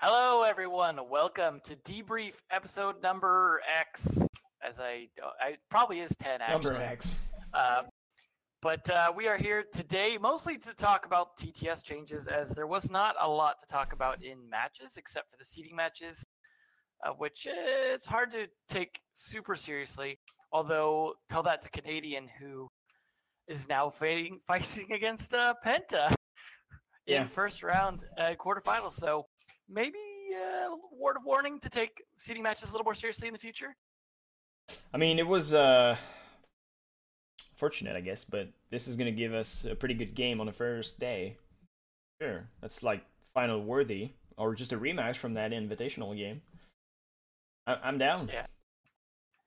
Hello, everyone. Welcome to debrief episode number X. As I, I probably is ten actually. Number X. Uh, but uh, we are here today mostly to talk about TTS changes, as there was not a lot to talk about in matches except for the seeding matches, uh, which eh, it's hard to take super seriously. Although, tell that to Canadian, who is now fighting fighting against uh, Penta Yeah. in first round uh, quarterfinals. So maybe a word of warning to take seeding matches a little more seriously in the future. I mean, it was uh, fortunate, I guess, but this is gonna give us a pretty good game on the first day. Sure, that's like final worthy, or just a rematch from that invitational game. I- I'm down. Yeah.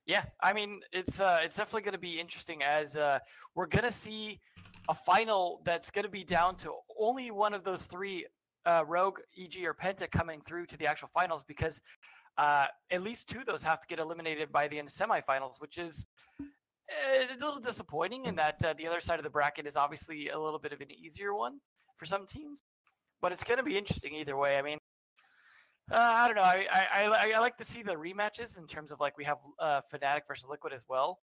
Yeah, I mean it's uh, it's definitely going to be interesting as uh, we're going to see a final that's going to be down to only one of those three, uh, Rogue, EG, or Penta coming through to the actual finals because uh, at least two of those have to get eliminated by the end of semifinals, which is uh, a little disappointing in that uh, the other side of the bracket is obviously a little bit of an easier one for some teams, but it's going to be interesting either way. I mean. Uh, I don't know. I, I, I, I like to see the rematches in terms of like we have uh, Fnatic versus Liquid as well,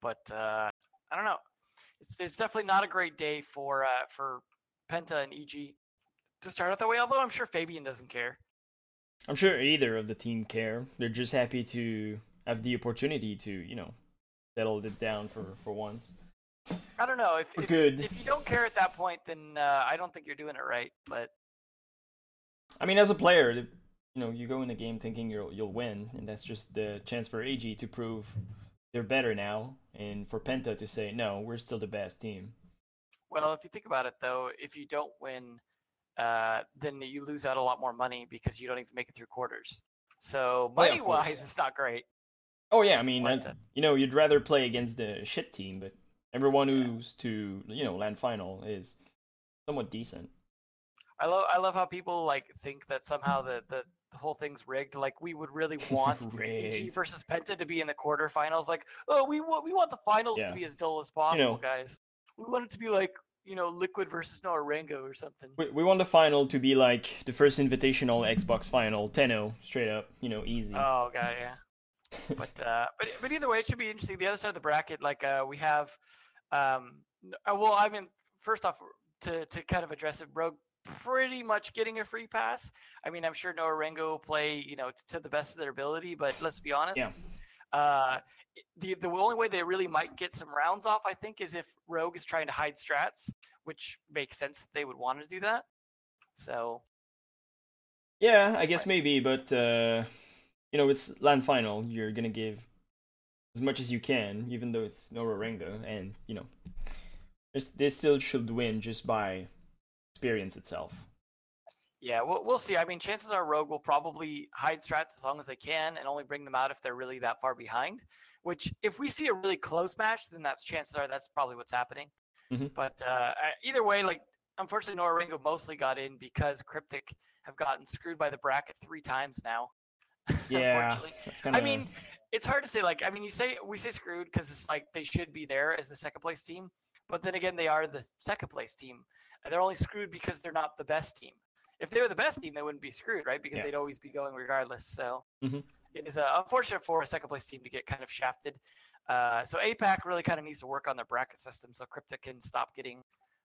but uh, I don't know. It's, it's definitely not a great day for uh, for Penta and EG to start out that way. Although I'm sure Fabian doesn't care. I'm sure either of the team care. They're just happy to have the opportunity to, you know, settle it down for for once. I don't know if if, good. if you don't care at that point, then uh, I don't think you're doing it right. But I mean, as a player, you know, you go in the game thinking you'll you'll win, and that's just the chance for EG to prove they're better now, and for Penta to say no, we're still the best team. well, if you think about it though, if you don't win, uh, then you lose out a lot more money because you don't even make it through quarters. So Oh, yeah, money wise, it's not great. Oh yeah, I mean, that- uh, you know, you'd rather play against a shit team, but everyone who's to you know LAN final is somewhat decent. I love I love how people like think that somehow the, the, the whole thing's rigged. Like we would really want EG versus Penta to be in the quarterfinals. Like, oh, we want we want the finals Yeah. to be as dull as possible, know. guys. We want it to be like you know Liquid versus Nora-Rengo or something. We, we want the final to be like the first invitational Xbox final, 10-0, straight up, you know, easy. Oh god, yeah. but uh, but but either way, it should be interesting. The other side of the bracket, like uh, we have, um, uh, well, I mean, first off, to to kind of address it, Rogue pretty much getting a free pass. I mean, I'm sure Nora-Rengo play, you know, t- to the best of their ability, but let's be honest. Yeah. Uh, the the only way they really might get some rounds off, I think, is if Rogue is trying to hide strats, which makes sense that they would want to do that. So yeah, I guess maybe, but uh, you know, it's LAN final. You're gonna give as much as you can, even though it's no Nora-Rengo, and you know, they still should win just by experience itself. Yeah, we'll, we'll see. I mean, chances are Rogue will probably hide strats as long as they can and only bring them out if they're really that far behind. Which, if we see a really close match, then that's chances are that's probably what's happening. Mhm. But uh, either way, like unfortunately, Nora-Rengo mostly got in because Cryptic have gotten screwed by the bracket three times now. Yeah, unfortunately. kind of. I mean, it's hard to say. Like, I mean, you say we say screwed because it's like they should be there as the second place team, but then again, they are the second place team. They're only screwed because they're not the best team. If they were the best team, they wouldn't be screwed, right? Because Yeah. they'd always be going regardless. So Mhm. it is uh, unfortunate for a second place team to get kind of shafted. Uh, so APAC really kind of needs to work on their bracket system so Crypta can stop getting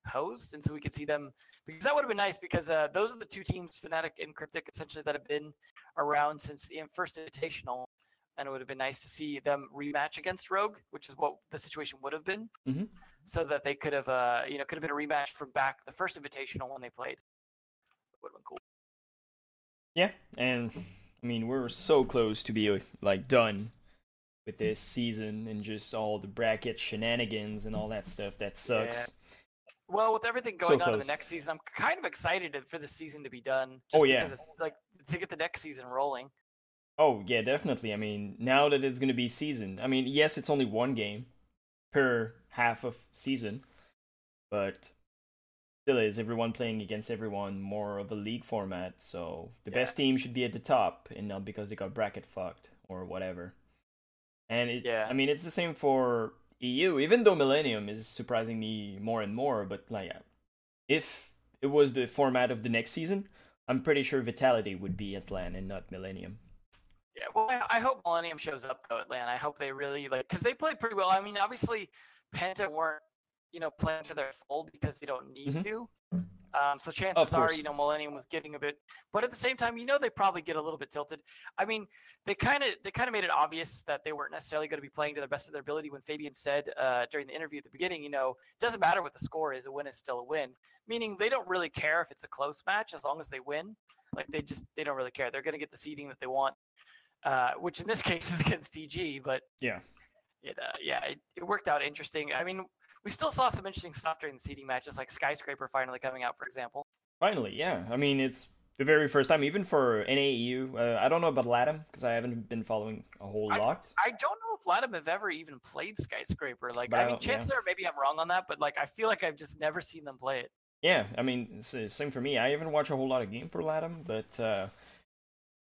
hosed, and so we could see them because that would have been nice because uh, those are the two teams, Fnatic and Cryptic, essentially that have been around since the first invitational, and it would have been nice to see them rematch against Rogue, which is what the situation would have been, Mhm. so that they could have, uh, you know, could have been a rematch from back the first invitational when they played. Would have been cool. Yeah, and I mean we're so close to be like done with this season and just all the bracket shenanigans and all that stuff. That sucks. Well, with everything So going on in the next season, I'm kind of excited for the season to be done. Oh, just Oh, yeah. of, like to get the next season rolling. Oh yeah, definitely. I mean, now that it's gonna be season, I mean, yes, it's only one game per half of season, but still is everyone playing against everyone more of a league format. So the Yeah. best team should be at the top, and not because they got bracket fucked or whatever. And it, Yeah. I mean, it's the same for EU. Even though Millennium is surprising me more and more, but like, if it was the format of the next season, I'm pretty sure Vitality would be at LAN and not Millennium. Yeah, well, I, hope Millennium shows up though at LAN. I hope they really like because they played pretty well. I mean, obviously, Penta weren't you know playing to their full because they don't need Mhm. to. Um, so chances are, you know, Millennium was getting a bit, but at the same time, you know, they probably get a little bit tilted. I mean, they kind of they kind of made it obvious that they weren't necessarily going to be playing to the best of their ability when Fabian said uh, during the interview at the beginning, you know, it doesn't matter what the score is, a win is still a win. Meaning they don't really care if it's a close match as long as they win. Like they just they don't really care. They're going to get the seeding that they want, uh, which in this case is against EG, but Yeah. it uh, yeah it, it worked out interesting. I mean, we still saw some interesting stuff during the seeding matches, like Skyscraper finally coming out, for example. Finally, yeah. I mean, it's the very first time, even for NAEU. Uh, I don't know about Latam because I haven't been following a whole lot. I don't know if Latam have ever even played Skyscraper. Like, But I I mean, chances are maybe I'm wrong on that, but like, I feel like I've just never seen them play it. Yeah, I mean, same for me. I haven't watched a whole lot of game for Latam, but uh,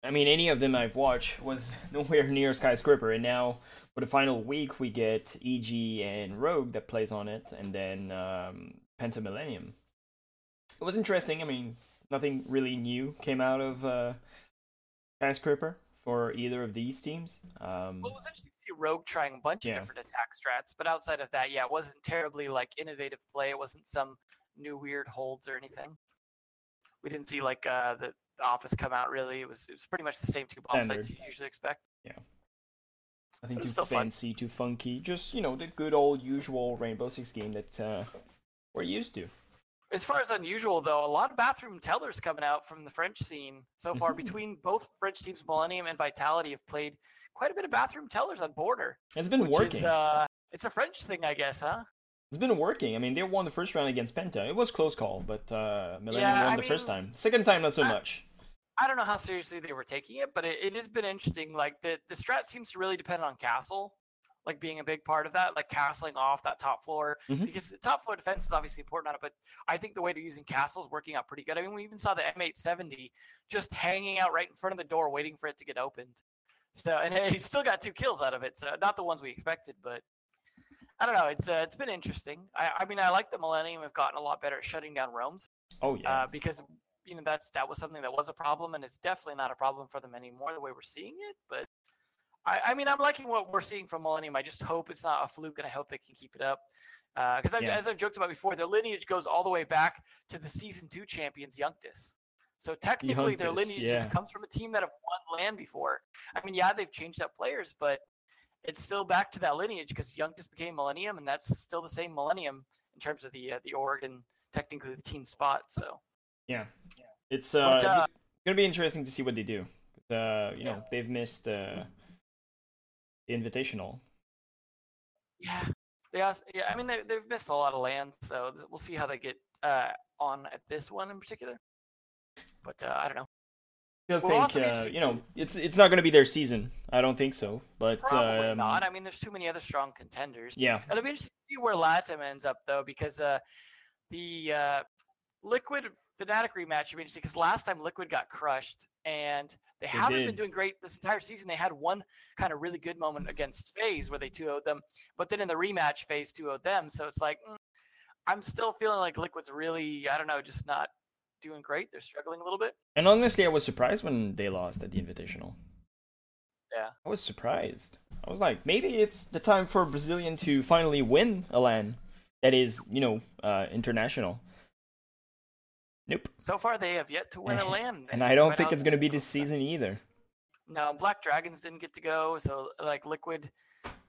I mean, any of them I've watched was nowhere near Skyscraper. And now, for the final week, we get EG and Rogue that plays on it, and then um, Penta Millennium. It was interesting. I mean, nothing really new came out of uh, Skyscraper for either of these teams. Um, Well, it was interesting to see Rogue trying a bunch Yeah. of different attack strats, but outside of that, yeah, it wasn't terribly like innovative play. It wasn't some new weird holds or anything. We didn't see like uh, the, the office come out really. It was it was pretty much the same two bomb sites you usually expect. Nothing It too still fun. fancy, too funky. Just you know the good old usual Rainbow Six game that uh, we're used to. As far as unusual, though, a lot of bathroom tellers coming out from the French scene so far. Mhm. Between both French teams, Millennium and Vitality have played quite a bit of bathroom tellers on border, It's been working. is uh, it's a French thing, I guess, huh? It's been working. I mean, they won the first round against Penta. It was close call, but uh, Millennium Yeah, won I the first time. Second time, not so I- much. I don't know how seriously they were taking it, but it, it has been interesting. Like the the strat seems to really depend on castle, like being a big part of that, like castling off that top floor Mhm. because the top floor defense is obviously important on it. But I think the way they're using castle is working out pretty good. I mean, we even saw the M870 just hanging out right in front of the door, waiting for it to get opened. So and he still got two kills out of it. So not the ones we expected, but I don't know. It's uh, it's been interesting. I, I mean, I like the Millennium have gotten a lot better at shutting down realms. Oh yeah. uh, because you know that's that was something that was a problem, and it's definitely not a problem for them anymore the way we're seeing it. But I, I mean, I'm liking what we're seeing from Millennium. I just hope it's not a fluke, and I hope they can keep it up. Because I've Yeah. as I've joked about before, their lineage goes all the way back to the season two champions, Youngtis. So technically, their lineage yeah. just comes from a team that have won LAN before. I mean, yeah, they've changed up players, but it's still back to that lineage because Youngtis became Millennium, and that's still the same Millennium in terms of the uh, the org and technically the team spot. So. yeah. It's uh, But, it's uh, gonna be interesting to see what they do. Uh, you Yeah. know, they've missed uh, the invitational. Yeah, they also, yeah. I mean, they they've missed a lot of LAN, so we'll see how they get uh, on at this one in particular. But uh, I don't know. I Well, think uh, you know it's it's not gonna be their season. I don't think so. But Probably um, not. I mean, there's too many other strong contenders. yeah, It'll be interesting to see where Latam ends up though, because uh, the uh, Liquid Fnatic rematch should be interesting. Because last time Liquid got crushed, and they, haven't been doing great this entire season. They had one kind of really good moment against FaZe where they 2-0'd them, but then in the rematch, FaZe 2-0'd them. So it's like mm, I'm still feeling like Liquid's really, I don't know, just not doing great. They're struggling a little bit. and honestly, I was surprised when they lost at the invitational. Yeah. I was surprised. I was like, maybe it's the time for Brazilian to finally win a LAN that is, you know, uh, international. Nope. So far, they have yet to win a LAN. And I don't think it's going to be this season either. No, Black Dragons didn't get to go, so like Liquid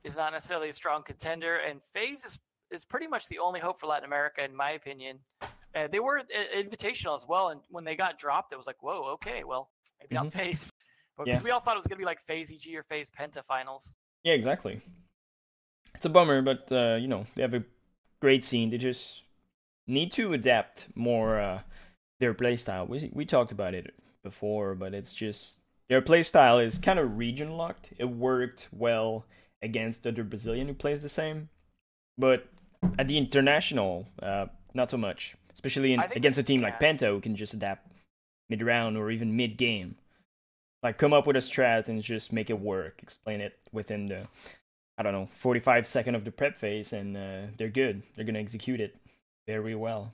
is not necessarily a strong contender, and FaZe is is pretty much the only hope for Latin America, in my opinion. Uh, they were uh, invitational as well, and when they got dropped, it was like, whoa, okay, well, maybe not FaZe, because Yeah. we all thought it was gonna be like FaZe EG or FaZe Penta finals. Yeah, exactly. It's a bummer, but uh, you know they have a great scene. They just need to adapt more uh, their play style. We we talked about it before, but it's just their play style is kind of region locked. It worked well against other Brazilian who plays the same, but at the international, uh, not so much. Especially in, against a team like. Penta who can just adapt mid round or even mid game. Like come up with a strat and just make it work. Explain it within the I don't know, 45 second of the prep phase, and uh, they're good. They're gonna execute it very well.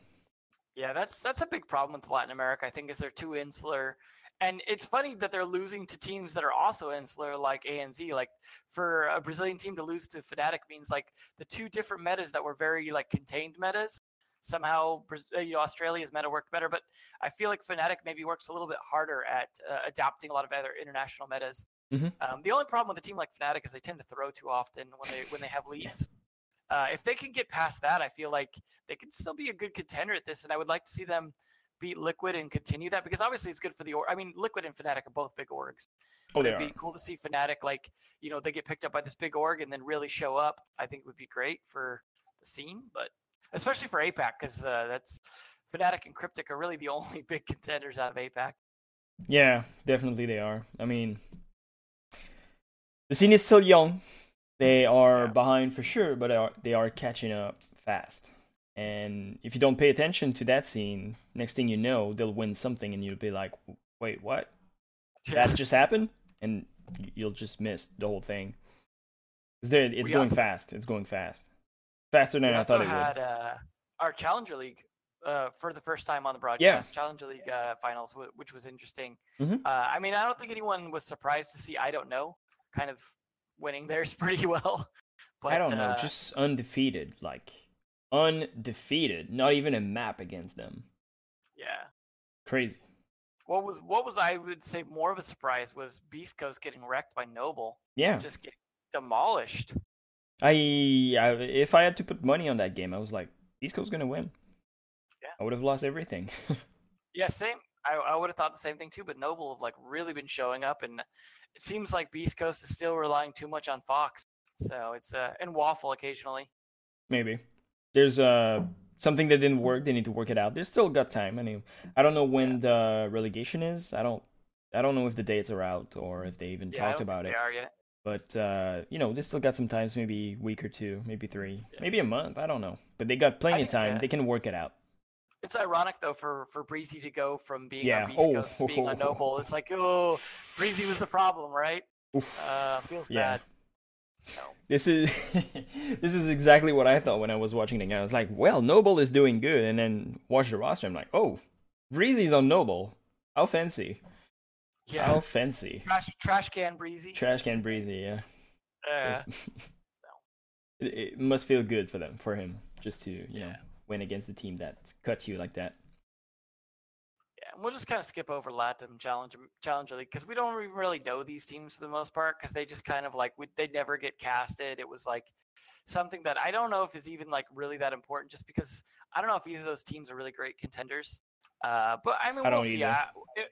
Yeah, that's that's a big problem with Latin America. I think is they're too insular, and it's funny that they're losing to teams that are also insular, like ANZ. Like for a Brazilian team to lose to Fnatic means like the two different metas that were very like contained metas. Somehow, uh, you know, Australia's meta worked better, but I feel like Fnatic maybe works a little bit harder at uh, adapting a lot of other international metas. Mm-hmm. Um, the only problem with a team like Fnatic is they tend to throw too often when they when they have leads. Uh, if they can get past that, I feel like they can still be a good contender at this, and I would like to see them beat Liquid and continue that because obviously it's good for the. Or- I mean, Liquid and Fnatic are both big orgs. Oh, they It'd be cool to see Fnatic like you know they get picked up by this big org and then really show up. I think it would be great for the scene, but especially for APAC because uh, that's Fnatic and Cryptic are really the only big contenders out of APAC. Yeah, definitely they are. I mean, the scene is still young. They are Yeah. behind for sure, but they are, they are catching up fast. And if you don't pay attention to that scene, next thing you know, they'll win something, and you'll be like, "Wait, what? That just happened?" And you'll just miss the whole thing. they're- It's We going also- fast. It's going fast, faster than I thought it had would. uh, our Challenger League uh, for the first time on the broadcast. yeah. Challenger League uh, finals, wh- which was interesting. Mhm. Uh, I mean, I don't think anyone was surprised to see. I don't know, kind of winning theirs pretty well. But, I don't know, uh, just undefeated, like undefeated. Not even a map against them. yeah. Crazy. What was what was I would say more of a surprise was Beast Coast getting wrecked by Noble, Yeah, just getting demolished. I, I if I had to put money on that game, I was like, Beast Coast gonna win. Yeah. I would have lost everything. Yeah, same. I, I would have thought the same thing too, but Noble have like really been showing up, and it seems like Beast Coast is still relying too much on Fox. So it's uh and Waffle occasionally. Maybe there's uh something that didn't work. They need to work it out. They still got time. I mean, I don't know when the relegation is. I don't. I don't know if the dates are out or if they even Yeah, I talked don't about think it. They are yet. But uh, you know, they still got some times, maybe a week or two, maybe three, Yeah. maybe a month. I don't know. But they got plenty of time. uh, They can work it out. It's ironic though for for Breezy to go from being Yeah. on Beast Oh. Coast to being on Noble. It's like oh, Breezy was the problem, right? Uh, feels Yeah. bad. So This is this is exactly what I thought when I was watching the game. I was like, well, Noble is doing good, and then watch the roster. I'm like, oh, Breezy's on Noble. How fancy! yeah, How fancy! trash trash can Breezy. Trash can Breezy, yeah. Uh, it, it must feel good for them, for him, just to you know Yeah. Win against a team that cuts you like that. Yeah, and we'll just kind of skip over Latin Challenger Challenger League because we don't even really know these teams for the most part because they just kind of like we, they never get casted. It was like something that I don't know if is even like really that important, just because I don't know if either of those teams are really great contenders. Uh, but I mean, I we'll see. I, it,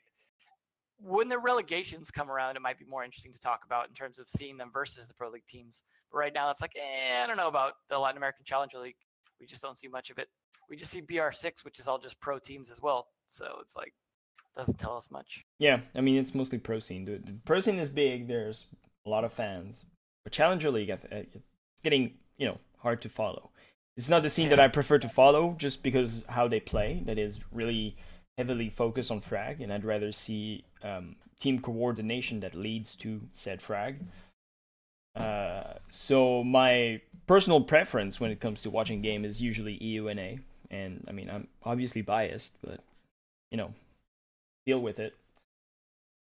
when the relegations come around, it might be more interesting to talk about in terms of seeing them versus the Pro League teams. But right now, it's like, eh, I don't know about the Latin American Challenger League. We just don't see much of it. We just see BR6, which is all just pro teams as well. So it's like doesn't tell us much. Yeah, I mean it's mostly pro scene. The, pro scene is big. There's a lot of fans, but Challenger League, it's getting you know hard to follow. It's not the scene that I prefer to follow just because how they play. That is really heavily focused on frag, and I'd rather see um, team coordination that leads to said frag. Uh, so my personal preference when it comes to watching game is usually EUNA, and I mean I'm obviously biased, but you know, deal with it.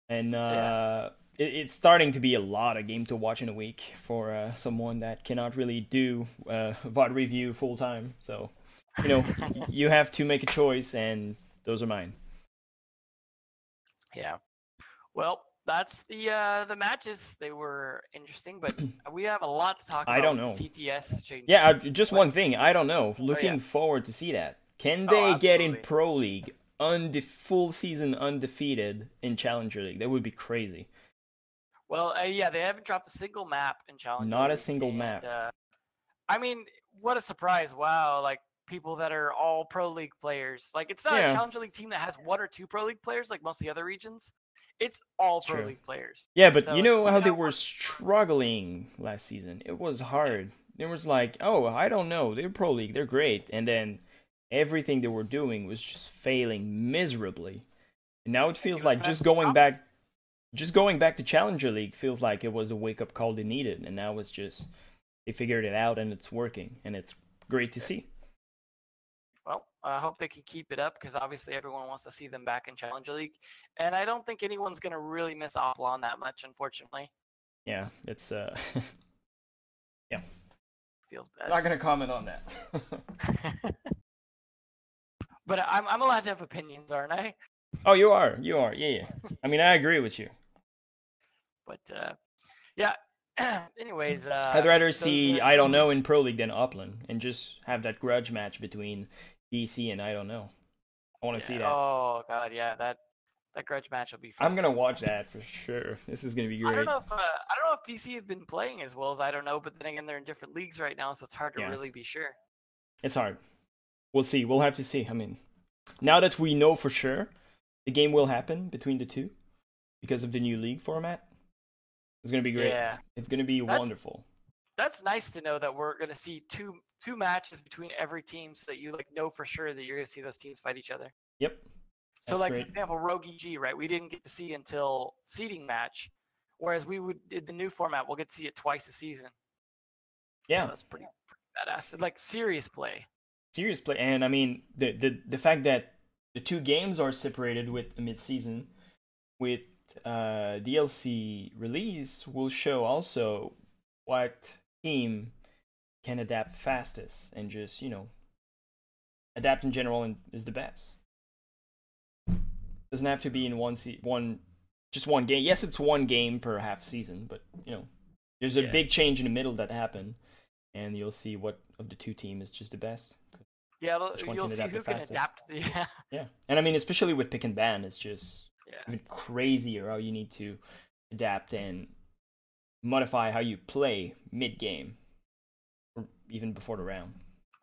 And uh, it, it's starting to be a lot of game to watch in a week for uh, someone that cannot really do uh, VOD review full time. So you know, you have to make a choice, and those are mine. Yeah. Well, that's the uh the matches. They were interesting, but we have a lot to talk about. I don't know TTS changes. Yeah, uh, just one thing. I don't know. Looking yeah. forward to see that. Can Oh, they get in. Pro League unde- full season undefeated in Challenger League? That would be crazy. Well, uh, yeah, they haven't dropped a single map in Challenger. Not a single and, map. Uh, I mean, what a surprise! Wow, like people that are all pro league players. Like it's not Yeah. a Challenger League team that has one or two pro league players like most of the other regions. It's all It's pro league players. Yeah, but So you know how they were struggling last season. It was hard. It was like, oh, I don't know. They're pro league. They're great, and then everything they were doing was just failing miserably. And now it feels was like just going problems. back, just going back to Challenger League feels like it was a wake up call they needed, and now it's just they figured it out and it's working, and it's great to see. I hope they can keep it up because obviously everyone wants to see them back in Challenger League, and I don't think anyone's going to really miss Oplan that much, unfortunately. Yeah, it's uh, yeah, feels bad. Not gonna comment on that. but I'm I'm allowed to have opinions, aren't I? Oh, you are. You are. Yeah, yeah. I mean, I agree with you. But uh, yeah. Anyways, uh, I'd rather see I don't know in Pro League than Upland, and just have that grudge match between DC and I don't know. I want to yeah. see that. Oh god, yeah, that that grudge match will be fun. I'm gonna watch that for sure. This is gonna be great. I don't know if uh, I don't know if DC have been playing as well as I don't know, but then again, they're in different leagues right now, so it's hard to yeah. really be sure. It's hard. We'll see. We'll have to see. I mean, now that we know for sure the game will happen between the two because of the new league format, it's gonna be great. Yeah, it's gonna be that's, wonderful. That's nice to know that we're gonna see two two matches between every team, so that you like know for sure that you're gonna see those teams fight each other. Yep. So, like great. for example, Rogue EG, right? We didn't get to see until seeding match, whereas we would did the new format. We'll get to see it twice a season. Yeah, so that's pretty, pretty badass. Like serious play. Serious play, and I mean the the the fact that the two games are separated with a mid season, with uh, DLC release will show also what team can adapt fastest and just you know adapt in general and is the best. Doesn't have to be in one se- one just one game. Yes, it's one game per half season, but you know, there's a yeah. big change in the middle that happened, and you'll see what of the two team is just the best. Yeah, you'll see who can adapt. The, yeah. Yeah, and I mean, especially with pick and ban, it's just yeah. even crazier how you need to adapt and modify how you play mid game, even before the round.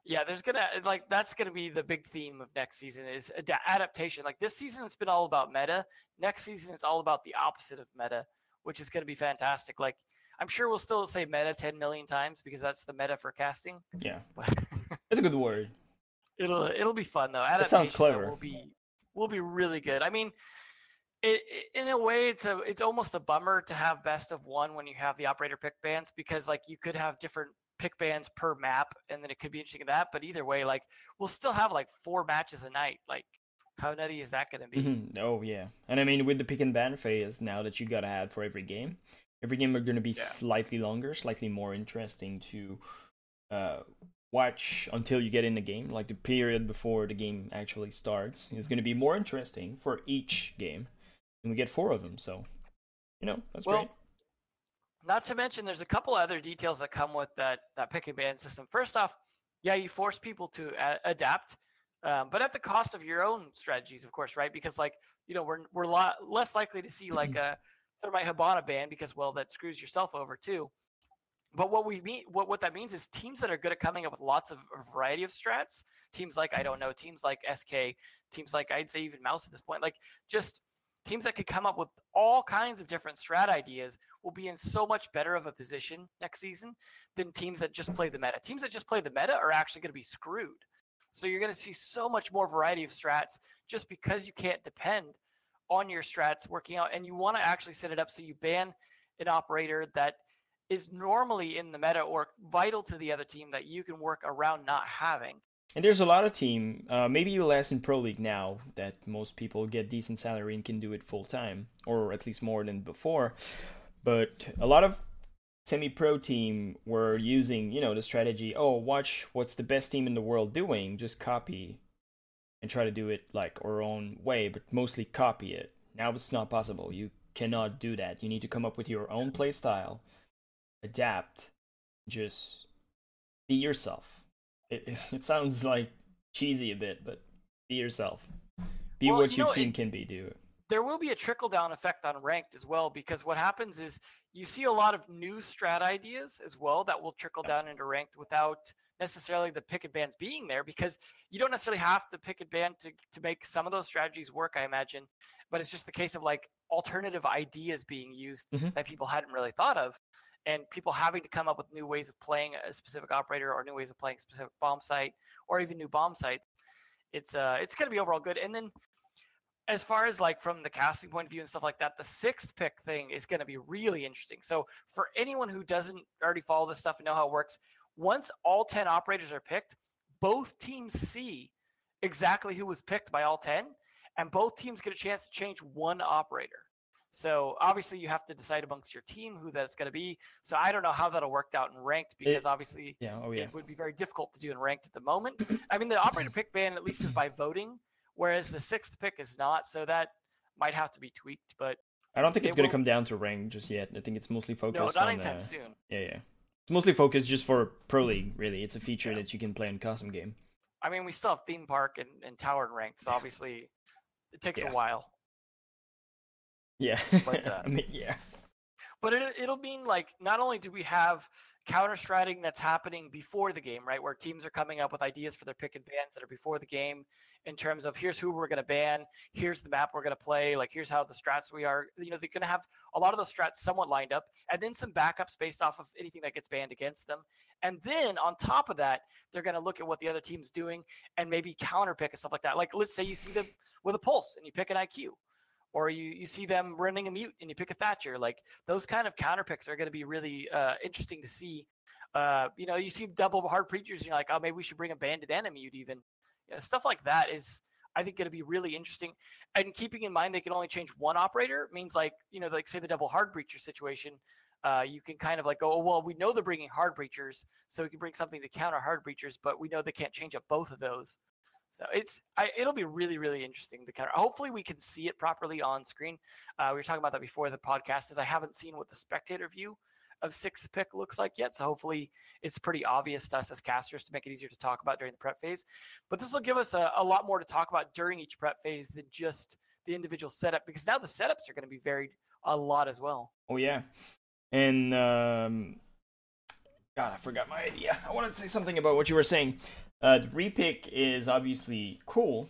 Yeah, there's gonna like that's gonna be the big theme of next season is ad- adaptation. Like this season, it's been all about meta. Next season, it's all about the opposite of meta, which is gonna be fantastic. Like I'm sure we'll still say meta 10 million times because that's the meta for casting. Yeah, that's a good word. It'll it'll be fun though. Adaptation that sounds clever. Will be will be really good. I mean, it, it, in a way it's a it's almost a bummer to have best of one when you have the operator pick bands because like you could have different pick bands per map, and then it could be interesting in that. But either way, like we'll still have like four matches a night. Like, how nutty is that going to be? Mm-hmm. Oh yeah, and I mean with the pick and ban phase now that you got to add for every game, every game are going to be yeah. slightly longer, slightly more interesting to uh, watch until you get in the game. Like the period before the game actually starts is going to be more interesting for each game, and we get four of them. So, you know that's well, great. Not to mention, there's a couple other details that come with that that pick and ban system. First off, yeah, you force people to a- adapt, um, but at the cost of your own strategies, of course, right? Because like you know, we're we're lot less likely to see like a thermite Hibana ban because well, that screws yourself over too. But what we mean, what what that means is teams that are good at coming up with lots of a variety of strats. Teams like I don't know, teams like SK, teams like I'd say even Mouse at this point, like just teams that could come up with all kinds of different strat ideas will be in so much better of a position next season than teams that just play the meta. Teams that just play the meta are actually going to be screwed. So you're going to see so much more variety of strats just because you can't depend on your strats working out and you want to actually set it up so you ban an operator that is normally in the meta or vital to the other team that you can work around not having. And there's a lot of team, uh, maybe less in Pro League now, that most people get decent salary and can do it full time, or at least more than before. But a lot of semi-pro team were using, you know, the strategy. Oh, watch what's the best team in the world doing. Just copy and try to do it like our own way, but mostly copy it. Now it's not possible. You cannot do that. You need to come up with your own play style, adapt, just be yourself it, it sounds like cheesy a bit, but be yourself. Be well, what you your know, team it, can be. Do it. There will be a trickle down effect on ranked as well because what happens is you see a lot of new strat ideas as well that will trickle down into ranked without necessarily the pick and bans being there because you don't necessarily have to pick and ban to, to make some of those strategies work, I imagine. But it's just the case of like alternative ideas being used mm-hmm. that people hadn't really thought of and people having to come up with new ways of playing a specific operator or new ways of playing a specific bomb site or even new bomb sites it's uh it's going to be overall good and then as far as like from the casting point of view and stuff like that the sixth pick thing is going to be really interesting so for anyone who doesn't already follow this stuff and know how it works once all 10 operators are picked both teams see exactly who was picked by all 10, and both teams get a chance to change one operator. So obviously you have to decide amongst your team who that's going to be. So I don't know how that'll work out in ranked because it, obviously yeah, oh yeah. it would be very difficult to do in ranked at the moment. I mean the operator pick ban at least is by voting, whereas the sixth pick is not. So that might have to be tweaked, but I don't think it's going to come down to rank just yet. I think it's mostly focused no, not on anytime uh, soon. Yeah, yeah. It's mostly focused just for Pro League, really. It's a feature yeah. that you can play in custom game. I mean, we still have theme park and, and tower and ranked, so obviously it takes yeah. a while. Yeah. But, uh, I mean, yeah. But it, it'll mean like not only do we have counter stratting that's happening before the game, right? Where teams are coming up with ideas for their pick and bans that are before the game in terms of here's who we're going to ban, here's the map we're going to play, like here's how the strats we are. You know, they're going to have a lot of those strats somewhat lined up, and then some backups based off of anything that gets banned against them. And then on top of that, they're going to look at what the other team's doing and maybe counter pick and stuff like that. Like let's say you see them with a pulse and you pick an IQ or you, you see them running a mute and you pick a Thatcher. Like those kind of counter picks are going to be really uh, interesting to see. Uh, you know, you see double hard breachers, and you're like, oh, maybe we should bring a banded and a mute even. You know, stuff like that is, I think, going to be really interesting. And keeping in mind they can only change one operator means like, you know, like say the double hard breacher situation. Uh, you can kind of like go, oh, well, we know they're bringing hard breachers, so we can bring something to counter hard breachers, but we know they can't change up both of those. So it's I, it'll be really really interesting to of hopefully we can see it properly on screen. Uh, we were talking about that before the podcast, Is I haven't seen what the spectator view of sixth pick looks like yet. So hopefully it's pretty obvious to us as casters to make it easier to talk about during the prep phase. But this will give us a, a lot more to talk about during each prep phase than just the individual setup because now the setups are going to be varied a lot as well. Oh yeah, and um, God, I forgot my idea. I wanted to say something about what you were saying. Uh, the repick is obviously cool.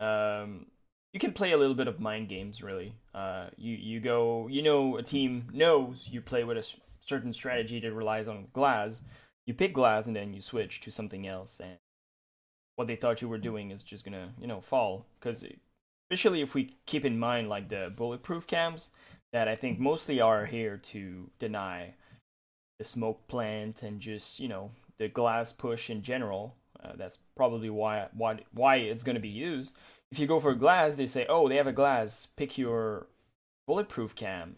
Um, you can play a little bit of mind games, really. Uh, you you go, you know, a team knows you play with a certain strategy that relies on glass. You pick glass, and then you switch to something else, and what they thought you were doing is just gonna, you know, fall. Because especially if we keep in mind like the bulletproof cams that I think mostly are here to deny the smoke plant and just you know the glass push in general uh, that's probably why why why it's going to be used. If you go for glass, they say, "Oh, they have a glass. Pick your bulletproof cam."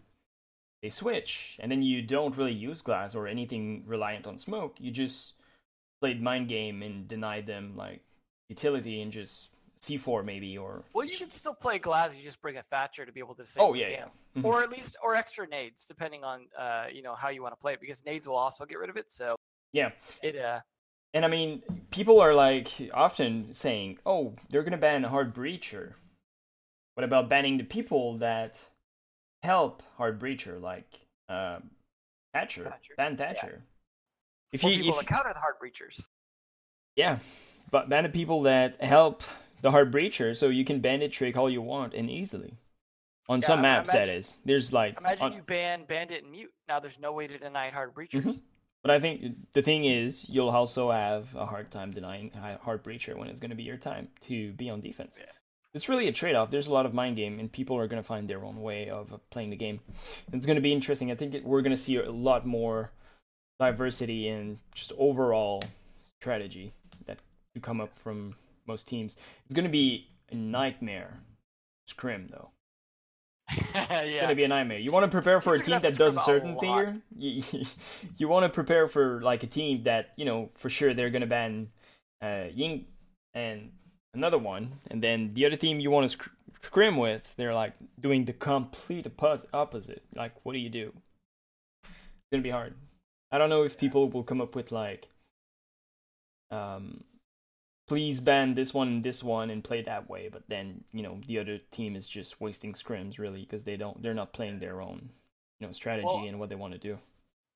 They switch, and then you don't really use glass or anything reliant on smoke. You just played mind game and denied them like utility and just C4 maybe or. Well, you can still play glass. You just bring a Thatcher to be able to say. Oh yeah, yeah. Mm-hmm. or at least or extra nades depending on uh you know how you want to play it because nades will also get rid of it. So yeah, it uh and I mean, people are like often saying, "Oh, they're gonna ban hard breacher." What about banning the people that help hard breacher, like uh, Thatcher, Thatcher, ban Thatcher? Yeah. If you people if, that counter the hard breachers. Yeah, but ban the people that help the hard breacher, so you can bandit trick all you want and easily. On yeah, some maps, imagine, that is. There's like imagine on, you ban bandit and mute. Now there's no way to deny hard breachers. Mm-hmm. But I think the thing is, you'll also have a hard time denying hard breacher when it's going to be your time to be on defense. Yeah. It's really a trade off. There's a lot of mind game, and people are going to find their own way of playing the game. It's going to be interesting. I think it, we're going to see a lot more diversity and just overall strategy that to come up from most teams. It's going to be a nightmare scrim, though. yeah. It's gonna be a nightmare. You want to prepare for a team that does a certain a thing. You, you want to prepare for like a team that you know for sure they're gonna ban uh, Ying and another one, and then the other team you want to sc- scrim with, they're like doing the complete opposite. Like, what do you do? It's gonna be hard. I don't know if people will come up with like um please ban this one and this one and play that way but then you know the other team is just wasting scrims really because they don't they're not playing their own you know strategy well, and what they want to do.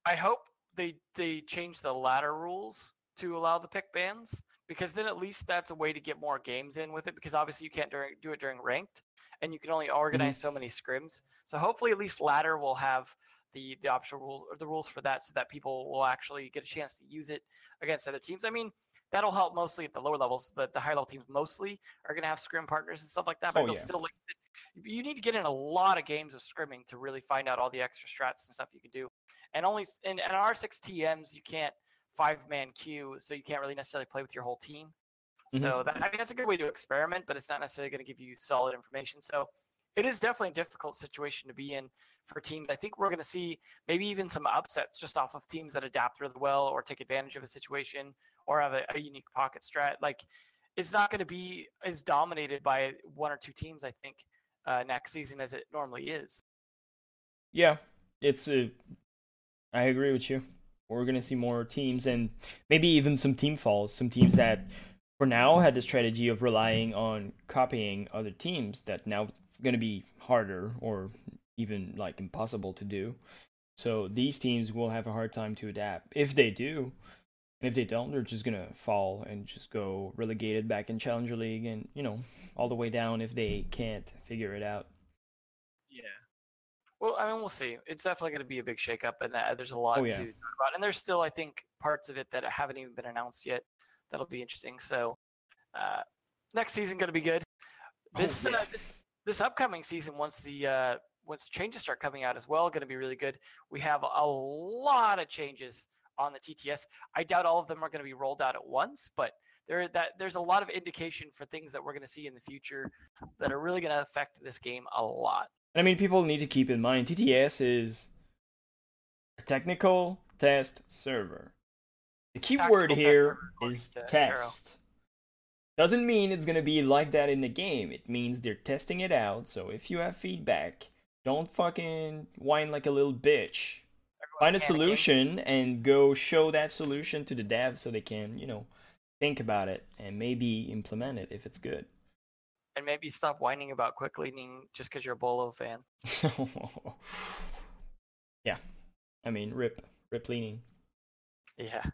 I hope they they change the ladder rules to allow the pick bans because then at least that's a way to get more games in with it because obviously you can't during, do it during ranked and you can only organize mm-hmm. so many scrims. So hopefully at least ladder will have the the optional rules or the rules for that so that people will actually get a chance to use it against other teams. I mean that'll help mostly at the lower levels. The, the higher level teams mostly are going to have scrim partners and stuff like that. But oh, you'll yeah. still like you need to get in a lot of games of scrimming to really find out all the extra strats and stuff you can do. And only in, in R6 TMs you can't five man queue, so you can't really necessarily play with your whole team. Mm-hmm. So that I mean that's a good way to experiment, but it's not necessarily going to give you solid information. So it is definitely a difficult situation to be in for teams. I think we're going to see maybe even some upsets just off of teams that adapt really well or take advantage of a situation or have a, a unique pocket strat. Like it's not going to be as dominated by one or two teams. I think uh, next season as it normally is. Yeah, it's a. I agree with you. We're going to see more teams and maybe even some team falls. Some teams that for now had the strategy of relying on copying other teams that now it's going to be harder or even like impossible to do. So these teams will have a hard time to adapt. If they do, and if they don't, they're just gonna fall and just go relegated back in Challenger League and, you know, all the way down if they can't figure it out. Yeah. Well, I mean, we'll see. It's definitely going to be a big shakeup, and uh, there's a lot oh, yeah. to talk about. And there's still, I think, parts of it that haven't even been announced yet. That'll be interesting. So, uh, next season going to be good. Oh, this, oh, yeah. uh, this this upcoming season, once the uh, once changes start coming out as well, going to be really good. We have a lot of changes on the TTS. I doubt all of them are going to be rolled out at once, but there that there's a lot of indication for things that we're going to see in the future that are really going to affect this game a lot. And I mean, people need to keep in mind TTS is a technical test server. The key Tactical word here is test. Doesn't mean it's gonna be like that in the game. It means they're testing it out. So if you have feedback, don't fucking whine like a little bitch. Find a solution and go show that solution to the devs so they can, you know, think about it and maybe implement it if it's good. And maybe stop whining about quick leaning just because you're a Bolo fan. yeah. I mean, rip. Rip leaning. Yeah.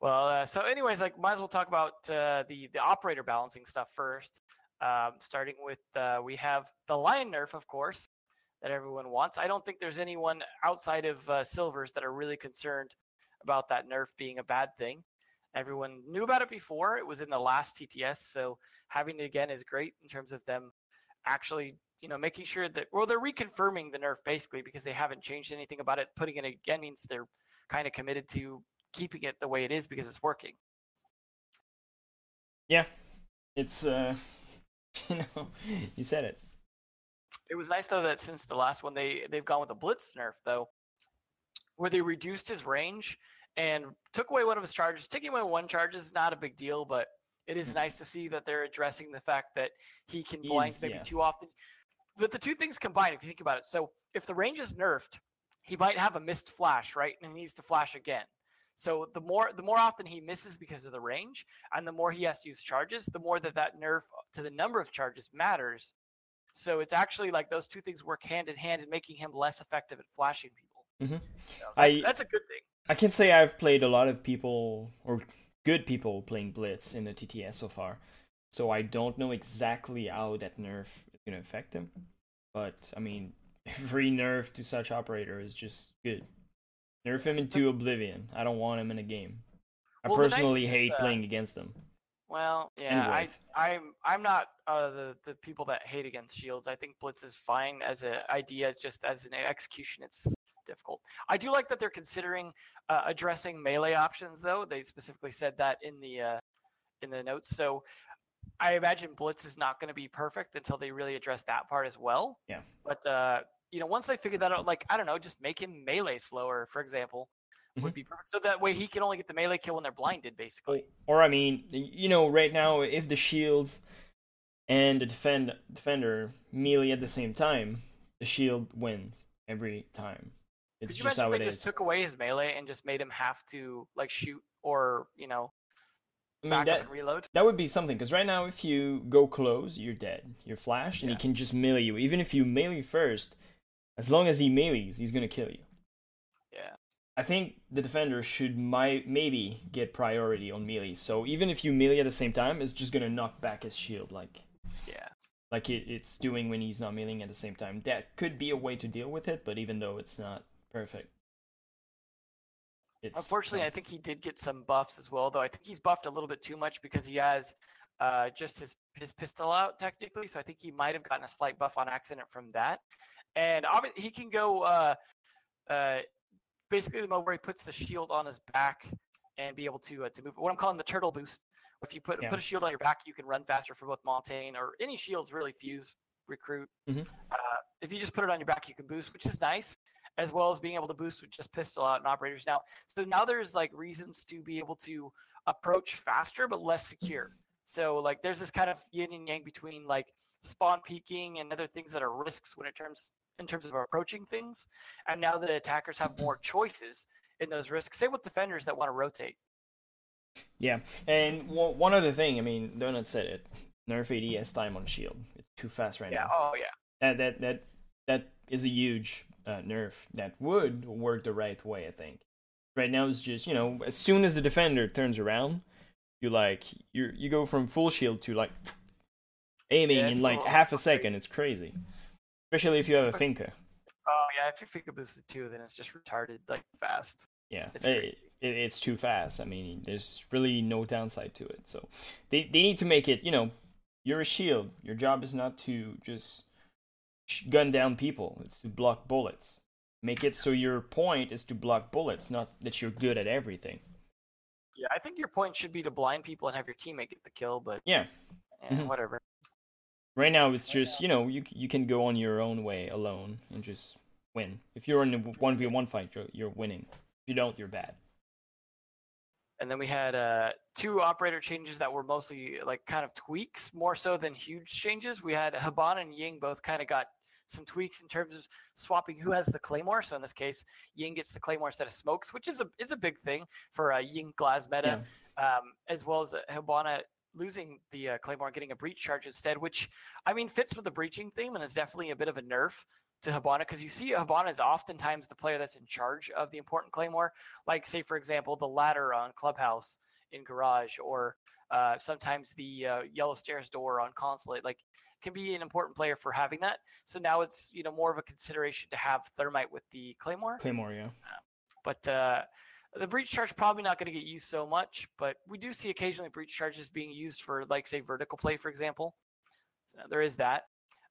Well, uh, so anyways, like might as well talk about uh, the the operator balancing stuff first. Um, starting with uh, we have the lion nerf, of course, that everyone wants. I don't think there's anyone outside of uh, Silvers that are really concerned about that nerf being a bad thing. Everyone knew about it before. It was in the last TTS, so having it again is great in terms of them actually, you know, making sure that well, they're reconfirming the nerf basically because they haven't changed anything about it. Putting it again means they're kind of committed to keeping it the way it is because it's working. Yeah, it's uh, you know, you said it. It was nice though that since the last one they they've gone with a blitz nerf though, where they reduced his range and took away one of his charges. Taking away one charge is not a big deal, but it is mm-hmm. nice to see that they're addressing the fact that he can blind maybe yeah. too often. But the two things combined, if you think about it, so if the range is nerfed, he might have a missed flash, right? And he needs to flash again. So the more the more often he misses because of the range, and the more he has to use charges, the more that that nerf to the number of charges matters, so it's actually like those two things work hand in hand in making him less effective at flashing people. Mm-hmm. So that's, I, that's a good thing. I can say I've played a lot of people or good people playing Blitz in the TTS so far. So I don't know exactly how that nerf is going to affect him. But I mean, every nerf to such operator is just good. Nerf him into oblivion. I don't want him in a game. I well, personally nice hate playing against him. Well, yeah, I, I'm I'm not uh, the the people that hate against shields. I think blitz is fine as an idea. It's just as an execution, it's difficult. I do like that they're considering uh, addressing melee options, though. They specifically said that in the uh, in the notes. So I imagine blitz is not going to be perfect until they really address that part as well. Yeah. But uh, you know, once they figure that out, like I don't know, just make him melee slower, for example mm-hmm. would be perfect. So that way he can only get the melee kill when they're blinded, basically. Or, or I mean, you know, right now if the shields and the defend defender melee at the same time, the shield wins every time. It's Could you just imagine if they just took away his melee and just made him have to like shoot or you know I mean, that, reload? That would be something because right now, if you go close, you're dead. You're flashed, and yeah. he can just melee you. Even if you melee first, as long as he melees, he's gonna kill you. I think the defender should might maybe get priority on melee. So even if you melee at the same time, it's just gonna knock back his shield, like yeah, like it, it's doing when he's not meleeing at the same time. That could be a way to deal with it, but even though it's not perfect, it's, unfortunately, I think he did get some buffs as well. Though I think he's buffed a little bit too much because he has uh, just his his pistol out technically. So I think he might have gotten a slight buff on accident from that. And he can go. Uh, uh, basically the mode where he puts the shield on his back and be able to uh, to move. What I'm calling the turtle boost, If you put Yeah. put a shield on your back, you can run faster for both Montagne or any shields really. Fuse, recruit. Mhm. Uh, if you just put it on your back, you can boost, which is nice, as well as being able to boost with just pistol out and operators now. So now there's like reasons to be able to approach faster but less secure. So like there's this kind of yin and yang between like spawn peeking and other things that are risks when it terms in terms of approaching things. And now that attackers have more choices in those risks, same with defenders that want to rotate. Yeah, and w- one other thing, I mean, Donut said it. Nerf AD ADS time on shield. It's too fast right Yeah. now. Oh yeah. That that that that is a huge uh, nerf that would work the right way. I think. Right now it's just you know as soon as the defender turns around, you like you you go from full shield to like aiming Yeah, in like half a second. It's crazy, especially if you have a Finka. Oh yeah. If you Finka boosted too, then it's just retarded like fast. Yeah, It's it, it, it's too fast. I mean, there's really no downside to it. So they they need to make it. You know, you're a shield. Your job is not to just gun down people. It's to block bullets. Make it so your point is to block bullets, not that you're good at everything. Yeah, I think your point should be to blind people and have your teammate get the kill, but Yeah. eh, whatever. Right now, it's just you know you you can go on your own way alone and just win. If you're in a one v one fight, you're you're winning. If you don't, you're bad. And then we had uh, two operator changes that were mostly like kind of tweaks, more so than huge changes. We had Hibana and Ying both kind of got some tweaks in terms of swapping who has the claymore. So in this case, Ying gets the claymore instead of smokes, which is a is a big thing for uh, Ying Glaz meta, um, as well as Hibana losing the uh, claymore and getting a breach charge instead, which I mean fits with the breaching theme and is definitely a bit of a nerf to Hibana because you see Hibana is oftentimes the player that's in charge of the important claymore. Like say for example the ladder on clubhouse in garage or uh, sometimes the uh, yellow stairs door on consulate like can be an important player for having that. So now it's you know more of a consideration to have thermite with the claymore. Claymore, yeah. but uh, the breach charge probably not going to get used so much but we do see occasionally breach charges being used for like say vertical play for example. So there is that.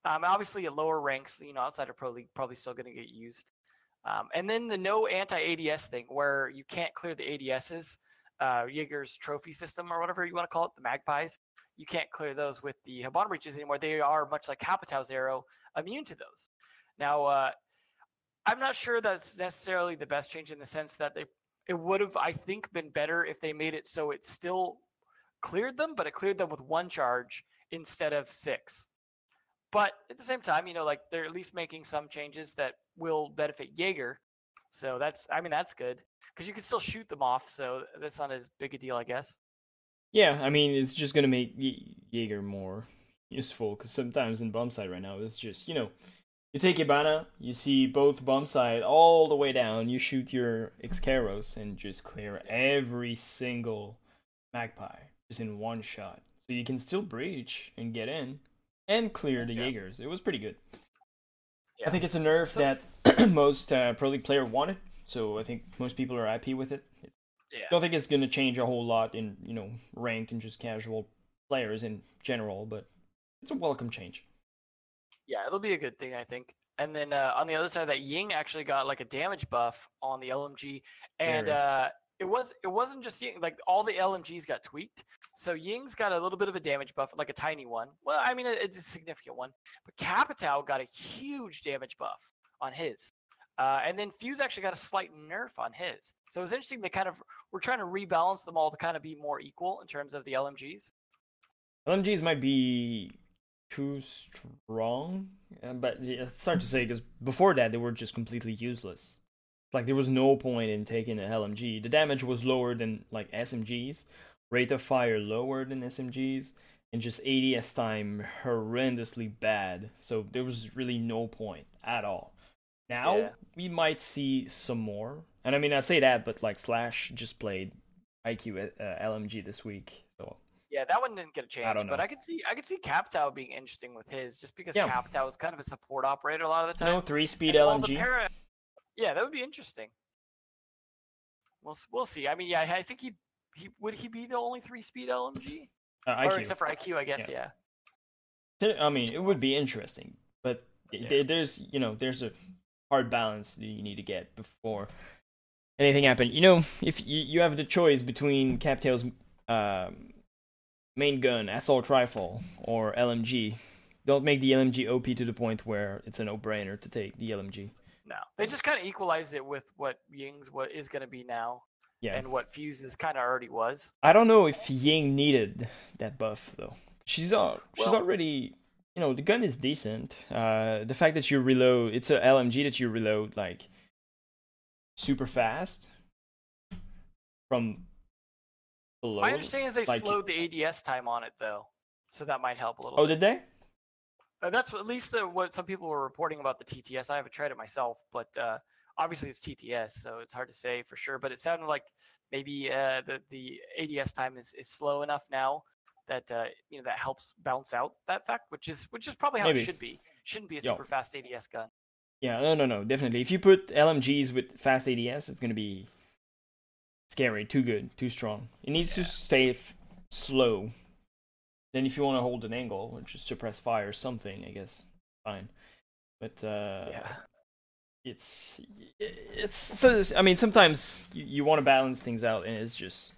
Um, obviously at lower ranks you know outside of pro league probably still going to get used. Um, and then the no anti-ads thing where you can't clear the ads's uh, jaeger's trophy system or whatever you want to call it the magpies you can't clear those with the Hibana breaches anymore. They are much like Capitao's arrow immune to those. Now uh, i'm not sure that's necessarily the best change in the sense that they it would have i think been better if they made it so it still cleared them but it cleared them with one charge instead of six. But at the same time you know like they're at least making some changes that will benefit jaeger. So that's i mean that's good because you can still shoot them off so that's not as big a deal i guess. Yeah, I mean, it's just gonna make Jaeger more useful because sometimes in bomb side right now it's just you know, you take Hibana, you see both bomb side all the way down, you shoot your X-KAIROS and just clear every single magpie just in one shot, so you can still breach and get in and clear the Yeah. Jaegers. It was pretty good. yeah I think it's a nerf So- that most uh, pro league player wanted, so I think most people are happy with it. yeah don't think it's going to change a whole lot in you know ranked and just casual players in general, but it's a welcome change. Yeah, it'll be a good thing, I think. And then uh, on the other side, that Ying actually got like a damage buff on the LMG, and uh, it was it wasn't just Ying. Like all the LMGs got tweaked, so Ying's got a little bit of a damage buff, like a tiny one. Well, I mean, it's a significant one. But Capitao got a huge damage buff on his, uh, and then Fuse actually got a slight nerf on his. So it was interesting. They kind of were trying to rebalance them all to kind of be more equal in terms of the LMGs. LMGs might be too strong, but yeah, it's hard to say because before that they were just completely useless. Like there was no point in taking an LMG. The damage was lower than like SMGs, rate of fire lower than SMGs, and just ADS time horrendously bad. So there was really no point at all. Now Yeah. we might see some more, and I mean I say that, but like Slash just played IQ uh, LMG this week, Yeah, that one didn't get a change, don't but. I could see I could see Capitao being interesting with his, just because Yeah. Capitao is kind of a support operator a lot of the time. no three speed LMG. para- yeah, that would be interesting. We'll we'll see. I mean, yeah, I think he he would he be the only three speed LMG, Uh, or except for IQ, I guess. Yeah. I mean, it would be interesting, but Yeah. there's you know there's a hard balance that you need to get before anything happens. You know, if you, you have the choice between Capitao's um, main gun, assault rifle, or LMG. Don't make the LMG OP to the point where it's a no-brainer to take the LMG. No, they just kind of equalized it with what Ying's what is going to be now, Yeah. and what Fuse's kind of already was. I don't know if Ying needed that buff though. She's al- she's Well- already you know the gun is decent. Uh, the fact that you reload, it's a LMG that you reload like super fast from below. My understanding is they like- slowed the ADS time on it though, so that might help a little. Oh, bit. did they? Uh, that's at least the, what some people were reporting about the TTS. I haven't tried it myself, but uh, obviously it's TTS, so it's hard to say for sure. But it sounded like maybe uh, the the ADS time is, is slow enough now that uh, you know that helps balance out that fact, which is which is probably how Maybe. it should be. Shouldn't be a Yo. super fast ADS gun. Yeah, no, no, no, definitely. If you put LMGs with fast ADS, it's gonna be scary, too good, too strong. It needs to stay f- slow. Then, if you want to hold an angle or just suppress fire or something, I guess fine. But uh, yeah, it's it's so. it's- I mean, sometimes you, you want to balance things out, and it's just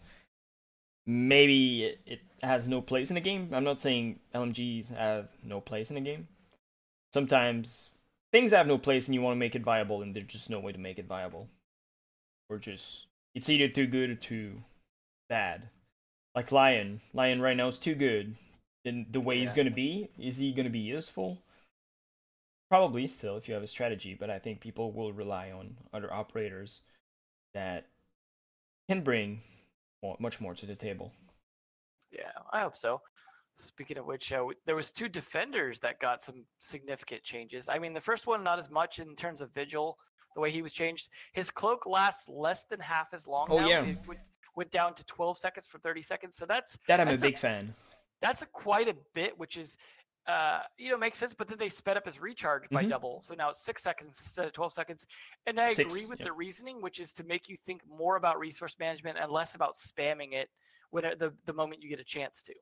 maybe it, it has no place in the game. I'm not saying LMGs have no place in the game. Sometimes things have no place, and you want to make it viable, and there's just no way to make it viable, or just it's either too good or too bad. Like Lion, Lion right now is too good. Then the way he's gonna be, is he gonna be useful? Probably still if you have a strategy, but I think people will rely on other operators that can bring more, much more to the table. yeah, I hope so. Speaking of which, uh, there was two defenders that got some significant changes. I mean, the first one not as much in terms of Vigil, the way he was changed. His cloak lasts less than half as long. Oh, now. yeah. it went, went down to 12 seconds from 30 seconds. So that's That I'm a That's a- big fan. that's a quite a bit, which is uh, you know makes sense. But then they sped up his recharge by Mhm. double, so now it's six seconds instead of 12 seconds. And I Six, agree with the reasoning, which is to make you think more about resource management and less about spamming it when the the moment you get a chance to.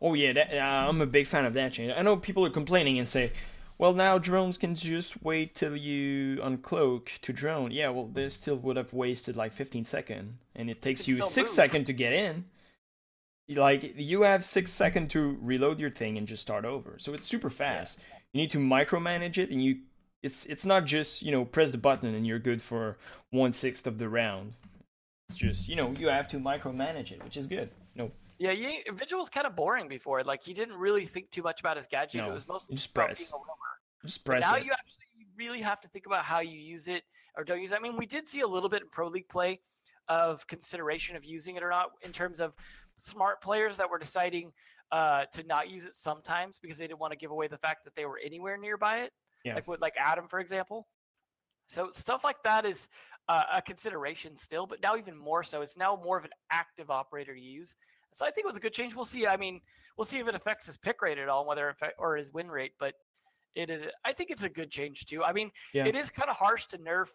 Oh yeah, that, uh, I'm a big fan of that change. I know people are complaining and say, "Well, now drones can just wait till you uncloak to drone." Yeah, well, they still would have wasted like 15 seconds, and it takes you six seconds to get in. Like you have six seconds to reload your thing and just start over, so it's super fast. You need to micromanage it, and you it's it's not just you know press the button and you're good for one sixth of the round. It's just you know you have to micromanage it, which is good. You know, Yeah, you, Vigil was kind of boring before. Like he didn't really think too much about his gadget. No, it was mostly just press. being a roamer. just But press now it. you actually really have to think about how you use it or don't use it. I mean, we did see a little bit in Pro League play of consideration of using it or not in terms of smart players that were deciding uh, to not use it sometimes because they didn't want to give away the fact that they were anywhere nearby it. Yeah. Like with like Adam, for example. So stuff like that is uh, a consideration still, but now even more so. It's now more of an active operator to use. So I think it was a good change. We'll see. I mean, we'll see if it affects his pick rate at all, whether it affect, or his win rate. But it is. I think it's a good change too. I mean, Yeah. it is kind of harsh to nerf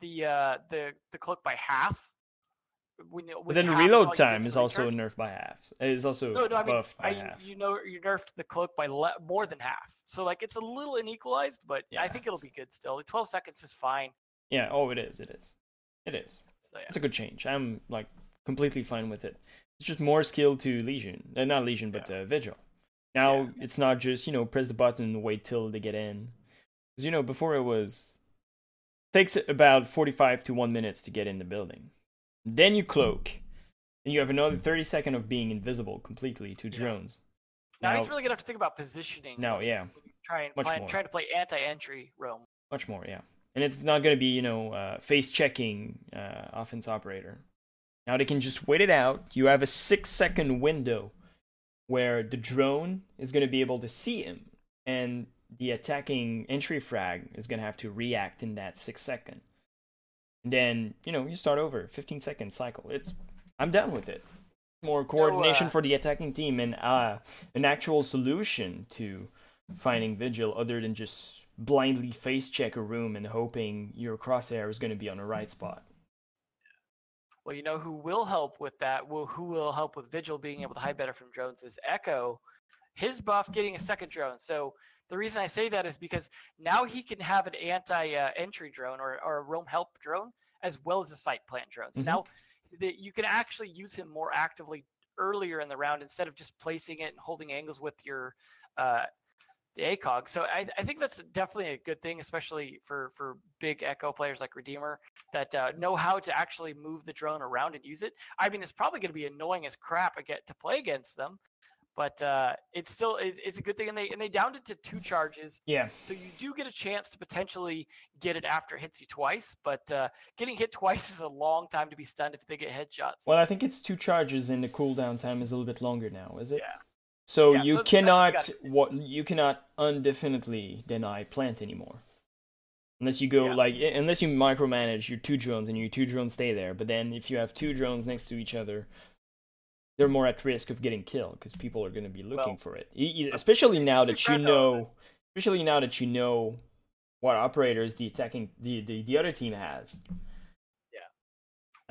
the uh, the the cloak by half. When, you- But then reload time is also recharge. nerfed by half. It's also No, no, I mean, by I, half. you know, you nerfed the cloak by le- more than half. So like, it's a little unequalized, but I think it'll be good still. Twelve seconds is fine. Yeah. Oh, it is. It is. It is. So yeah. It's a good change. I'm like completely fine with it. It's just more skill to Legion, uh, not Legion, but uh, Vigil. Now Yeah. it's not just you know press the button and wait till they get in, because you know before it was takes about forty five to one minutes to get in the building. Then you cloak, and you have another thirty second of being invisible completely to Yeah. drones. Now, Now- he's really gonna have to think about positioning. No, yeah, when you Try and Much plan, more. try to play anti-entry roam. much more, yeah. And it's not going to be, you know, uh, face checking uh, offense operator. Now they can just wait it out. You have a six second window where the drone is going to be able to see him, and the attacking entry frag is going to have to react in that six second. And then, you know, you start over, 15 second cycle. It's, I'm done with it. More coordination uh, for the attacking team and uh, an actual solution to finding vigil other than just blindly face check a room and hoping your crosshair is going to be on the right spot. Well, you know who will help with that? Will who will help with Vigil being able to hide better from drones is Echo. His buff getting a second drone. So the reason I say that is because now he can have an anti-entry drone or, or a roam help drone as well as a site plant drone. So Mhm. now that you can actually use him more actively earlier in the round instead of just placing it and holding angles with your uh, the ACOG. So I, I think that's definitely a good thing, especially for for big Echo players like Redeemer that uh, know how to actually move the drone around and use it. I mean, it's probably going to be annoying as crap to get to play against them, but uh, it's still it's, it's, a good thing. And they and they downed it to two charges. Yeah. So you do get a chance to potentially get it after it hits you twice, but uh, getting hit twice is a long time to be stunned if they get headshots. Well, I think it's two charges, and the cooldown time is a little bit longer now. Is it? Yeah. So Yeah, you so cannot what you cannot undefinitely deny plant anymore. Unless you go Yeah. like unless you micromanage your two drones and your two drones stay there. But then if you have two drones next to each other, they're more at risk of getting killed because people are going to be looking Well, for it. E- Especially now that you know, especially now that you know what operators the attacking the the, the other team has.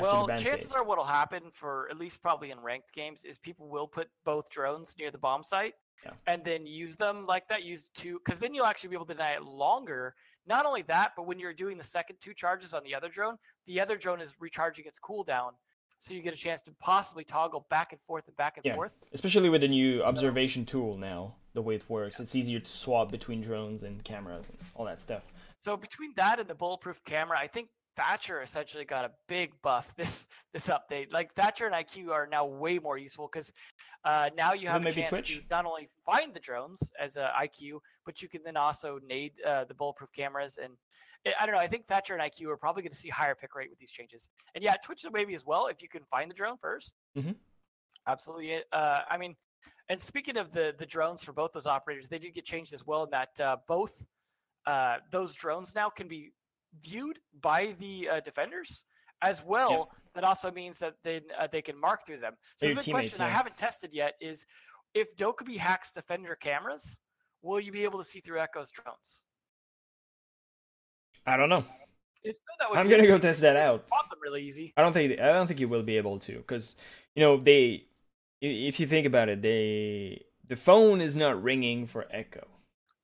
Yeah. Well, chances phase. are what'll happen for at least probably in ranked games is people will put both drones near the bomb site Yeah. and then use them like that. Use two because then you'll actually be able to deny it longer. Not only that, but when you're doing the second two charges on the other drone, the other drone is recharging its cooldown, so you get a chance to possibly toggle back and forth and back and Yeah. forth. Especially with the new observation tool now, the way it works, it's easier to swap between drones and cameras and all that stuff. So between that and the bulletproof camera, I think Thatcher essentially got a big buff this this update. Like Thatcher and IQ are now way more useful because uh, now you have a chance Twitch? to not only find the drones as a IQ, but you can then also nade uh, the bulletproof cameras. And I- I don't know. I think Thatcher and IQ are probably going to see higher pick rate with these changes. And yeah, Twitch maybe as well if you can find the drone 1st Mhm. Absolutely. Uh, I mean, and speaking of the the drones for both those operators, they did get changed as well in that uh, both uh, those drones now can be viewed by the uh, defenders as well. That also means that they uh, they can mark through them. So Your the big question I haven't tested yet is if Dokkaebi hacks defender cameras, will you be able to see through Echo's drones? I don't know. I'm gonna go test that out. they Spot them really easy. I don't think I don't think you will be able to because you know they if you think about it they the phone is not ringing for Echo.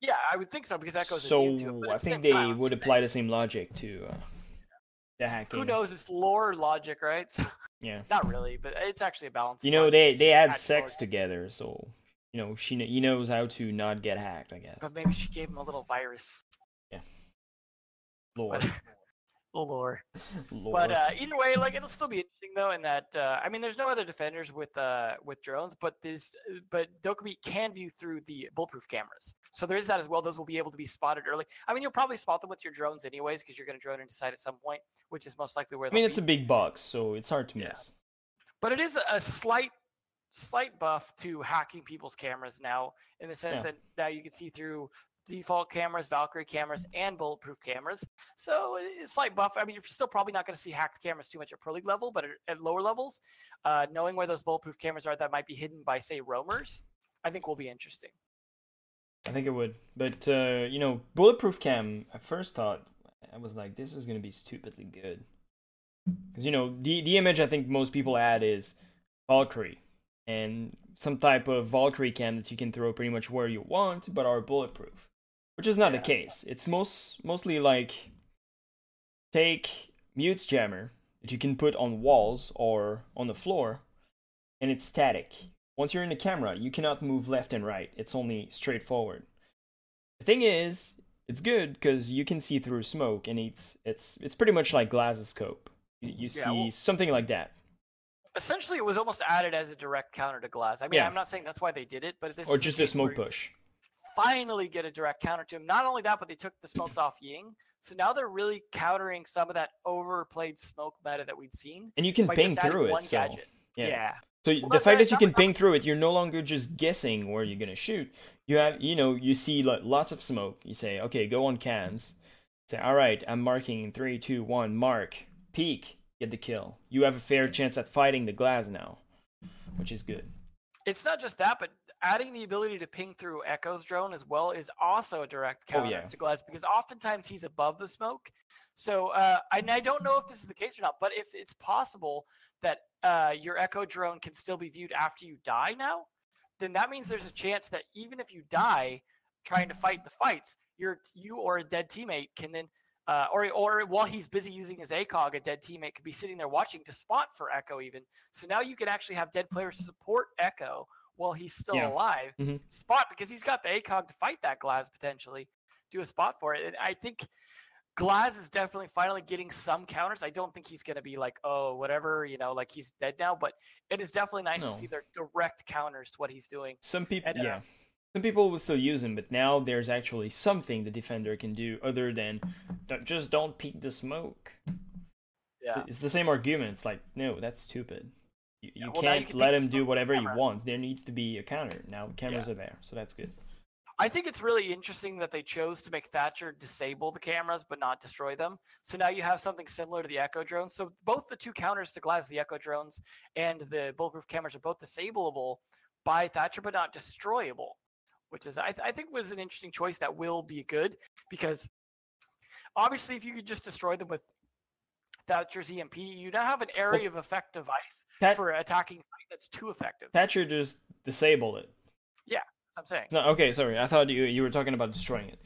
Yeah, I would think so because Echo's so immune it. I think they time, would apply the same logic to uh, the hacking. Who knows? It's lore logic, right? So, Yeah. not really, but it's actually a balance. You know they they had sex logic. together, so you know she kn- he knows how to not get hacked. I guess. But maybe she gave him a little virus. Yeah. Lord. Lore. Lord. But uh, either way, like it'll still be interesting though. In that, uh, I mean, there's no other defenders with uh, with drones, but this, but Dokkaebi can view through the bulletproof cameras. So there is that as well. Those will be able to be spotted early. I mean, you'll probably spot them with your drones anyways, because you're going to drone into sight at some point, which is most likely where. I mean, it's a big box, so it's hard to Yeah. miss. but it is a slight slight buff to hacking people's cameras now in the sense Yeah. that now you can see through default cameras valkyrie cameras and bulletproof cameras. So it's slight buff i mean you're still probably not going to see hacked cameras too much at pro league level but at, at lower levels uh, knowing where those bulletproof cameras are that might be hidden by say roamers i think will be interesting. I think it would, but uh, you know, bulletproof cam. I first thought I was like, this is gonna be stupidly good, because you know the the image I think most people add is Valkyrie and some type of Valkyrie cam that you can throw pretty much where you want, but are bulletproof, which is not Yeah. the case. It's most mostly like take Mute's jammer that you can put on walls or on the floor, and it's static. Once you're in the camera, you cannot move left and right. It's only straight forward. The thing is, it's good because you can see through smoke, and it's it's it's pretty much like glasoscope. You, you see Yeah, well- something like that, essentially it was almost added as a direct counter to Glaz i mean Yeah. i'm not saying that's why they did it but this or just a smoke push. Finally get a direct counter to him. Not only that, but they took the smokes off Ying. So now they're really countering some of that overplayed smoke meta that we'd seen. And you can ping through it. So gadget. yeah. Yeah. So Well, the fact it. that you can ping through it, you're no longer just guessing where you're gonna shoot. You have, you know, you see like, lots of smoke. You say, okay, go on cams. Say, all right, I'm marking in three, two, one, mark, peek, get the kill. You have a fair chance at fighting the Glaz now, which is good. It's not just that, but adding the ability to ping through Echo's drone as well is also a direct Oh, counter yeah. to Glaz because oftentimes he's above the smoke. So uh, and I don't know if this is the case or not, but if it's possible that uh, your Echo drone can still be viewed after you die now, then that means there's a chance that even if you die trying to fight the fights, your you or a dead teammate can then uh, or or while he's busy using his ACOG, a dead teammate could be sitting there watching to spot for Echo even. So now you can actually have dead players support Echo while he's still Yeah. alive. Mhm. Spot because he's got the ACOG to fight that Glaz potentially, do a spot for it. And I think Glaz is definitely finally getting some counters. I don't think he's going to be like, oh, whatever, you know, like he's dead now. But it is definitely nice No. to see their direct counters to what he's doing. Some people, And, uh, yeah, some people will still use him, but now there's actually something the defender can do other than just don't peek the smoke. Yeah. It's the same argument. It's like, no, that's stupid. You, Yeah, you well, can't can let him do whatever he wants. There needs to be a counter. Now cameras are there, so that's good. I think it's really interesting that they chose to make Thatcher disable the cameras but not destroy them. So now you have something similar to the Echo drones. So both the two counters to Glaz, the Echo drones and the bulletproof cameras, are both disableable by Thatcher but not destroyable, which is I, th- I think was an interesting choice that will be good because obviously if you could just destroy them with Thatcher's EMP, you now have an area of effect device That- for attacking that's too effective. Thatcher just disabled it. Yeah, that's what I'm saying. No, okay, sorry. I thought you you were talking about destroying it.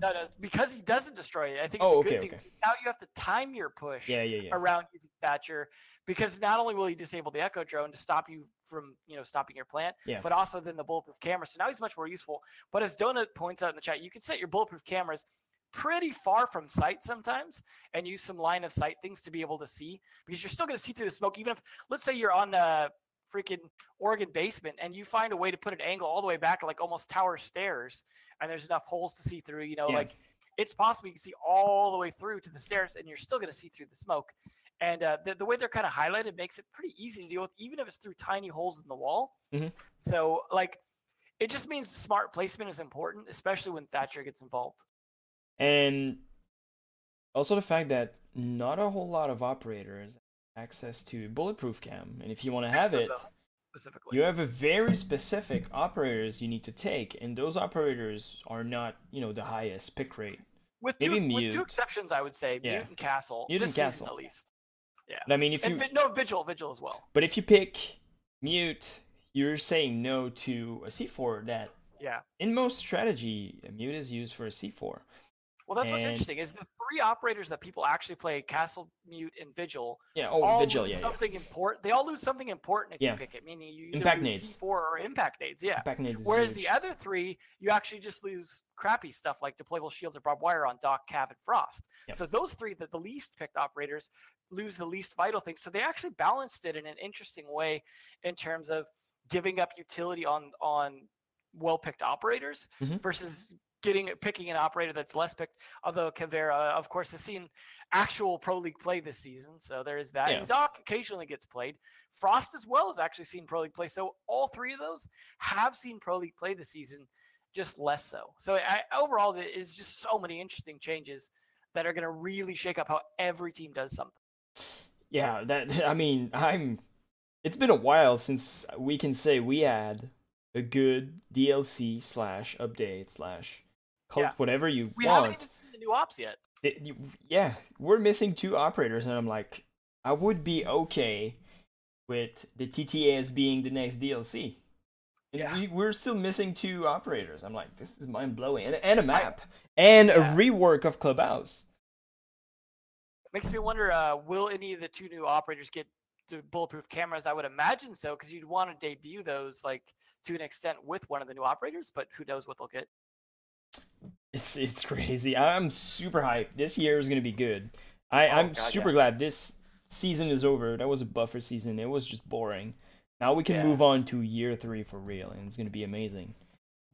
No, no, because he doesn't destroy it. I think it's Oh, a good okay, thing. okay. Now you have to time your push Yeah, yeah, yeah. around using Thatcher because not only will he disable the Echo drone to stop you from, you know, stopping your plant, Yeah. but also then the bulletproof camera. So now he's much more useful. But as Donut points out in the chat, you can set your bulletproof cameras pretty far from sight sometimes and use some line of sight things to be able to see because you're still going to see through the smoke even if let's say you're on the freaking Oregon basement and you find a way to put an angle all the way back like almost tower stairs and there's enough holes to see through you know Yeah. like it's possible you can see all the way through to the stairs and you're still going to see through the smoke and uh, the, the way they're kind of highlighted makes it pretty easy to deal with even if it's through tiny holes in the wall Mhm. so like it just means smart placement is important especially when thatcher gets involved And also the fact that not a whole lot of operators have access to bulletproof cam, and if you want to have it, specifically you have a very specific operators you need to take, and those operators are not, you know, the highest pick rate. with two, maybe with two exceptions i would say Yeah. mute and castle Mute and Castle. at least Yeah. But I mean, if and you Vi- no vigil vigil as well but if you pick mute, you're saying no to a C4 that yeah in most strategy, a mute is used for a C4. Well, that's what's interesting is the three operators that people actually play Castle, Mute, and Vigil. Yeah, oh, all Vigil, lose yeah, yeah. something important. They all lose something important if Yeah. you pick it, meaning you either Impact lose nades. C4 or impact nades. Yeah. Back in Whereas the other three, you actually just lose crappy stuff like deployable shields or barbed wire on Doc, Cav, and Frost. Yep. So those three, that the least picked operators, lose the least vital things. So they actually balanced it in an interesting way in terms of giving up utility on on well picked operators Mhm. versus getting picking an operator that's less picked. Although Caveira, uh, of course, has seen actual pro league play this season, so there is that. Yeah. And Doc occasionally gets played. Frost as well has actually seen pro league play. So all three of those have seen pro league play this season, just less so. So I, overall, there is just so many interesting changes that are going to really shake up how every team does something. Yeah, that I mean, I'm. It's been a while since we can say we had a good DLC slash update slash Yeah. whatever you We haven't want. even seen the new ops yet. It- you- yeah, we're missing two operators, and I'm like, I would be okay with the TTAs being the next DLC. And Yeah. we, we're still missing two operators. I'm like, this is mind blowing, and, and a map and Yeah. a rework of Clubhouse. Makes me wonder, uh, will any of the two new operators get to bulletproof cameras? I would imagine so, because you'd want to debut those like to an extent with one of the new operators, but who knows what they'll get. It's it's crazy. I'm super hyped. This year is gonna be good. I, Oh, I'm God, super yeah. glad this season is over. That was a buffer season. It was just boring. Now we can Yeah. move on to year three for real, and it's gonna be amazing.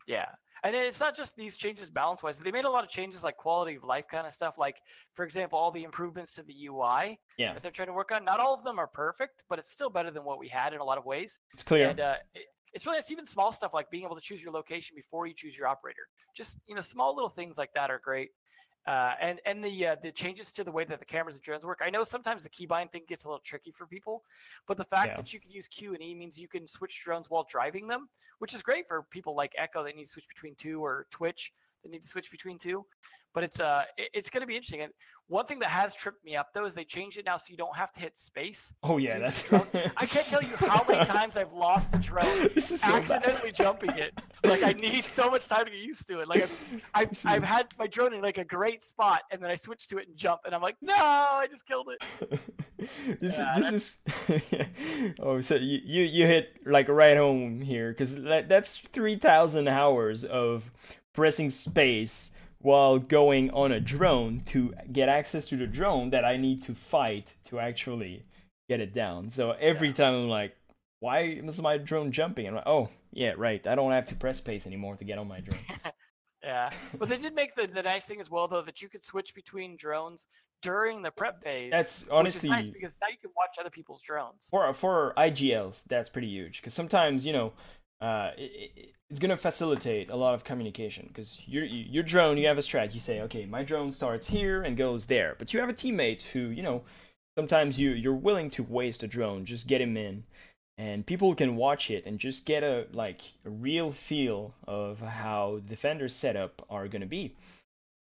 Yeah. And it's not just these changes balance wise. They made a lot of changes like quality of life kind of stuff. Like, for example, all the improvements to the UI Yeah, that they're trying to work on. Not all of them are perfect, but it's still better than what we had in a lot of ways. it's clear. And uh, it's really nice, even small stuff like being able to choose your location before you choose your operator. Just you know, small little things like that are great. Uh, and and the uh, the changes to the way that the cameras and drones work. I know sometimes the keybind thing gets a little tricky for people, but the fact Yeah. that you can use Q and E means you can switch drones while driving them, which is great for people like Echo that need to switch between two or Twitch that need to switch between two. But it's uh it- it's going to be interesting. And one thing that has tripped me up though is they changed it now so you don't have to hit space. Oh yeah, that's. I can't tell you how many times I've lost the drone this is so accidentally jumping it. Like I need so much time to get used to it. Like I've I've, This I've had my drone in like a great spot, and then I switch to it and jump, and I'm like, no, I just killed it. this Yeah, this is oh so you, you you hit like right home here because that, that's 3000 hours of pressing space while going on a drone to get access to the drone that i need to fight to actually get it down so every Yeah. time i'm like why is my drone jumping i'm like oh yeah right i don't have to press space anymore to get on my drone Yeah, but they did make the, the nice thing as well, though, that you could switch between drones during the prep phase. that's honestly nice because now you can watch other people's drones. for for IGLs, that's pretty huge because sometimes you know, uh, it, it, it's gonna facilitate a lot of communication because your your drone, you have a strat. You say, okay, my drone starts here and goes there, but you have a teammate who you know, sometimes you you're willing to waste a drone, just get him in, and people can watch it and just get a like a real feel of how defenders setup are gonna be.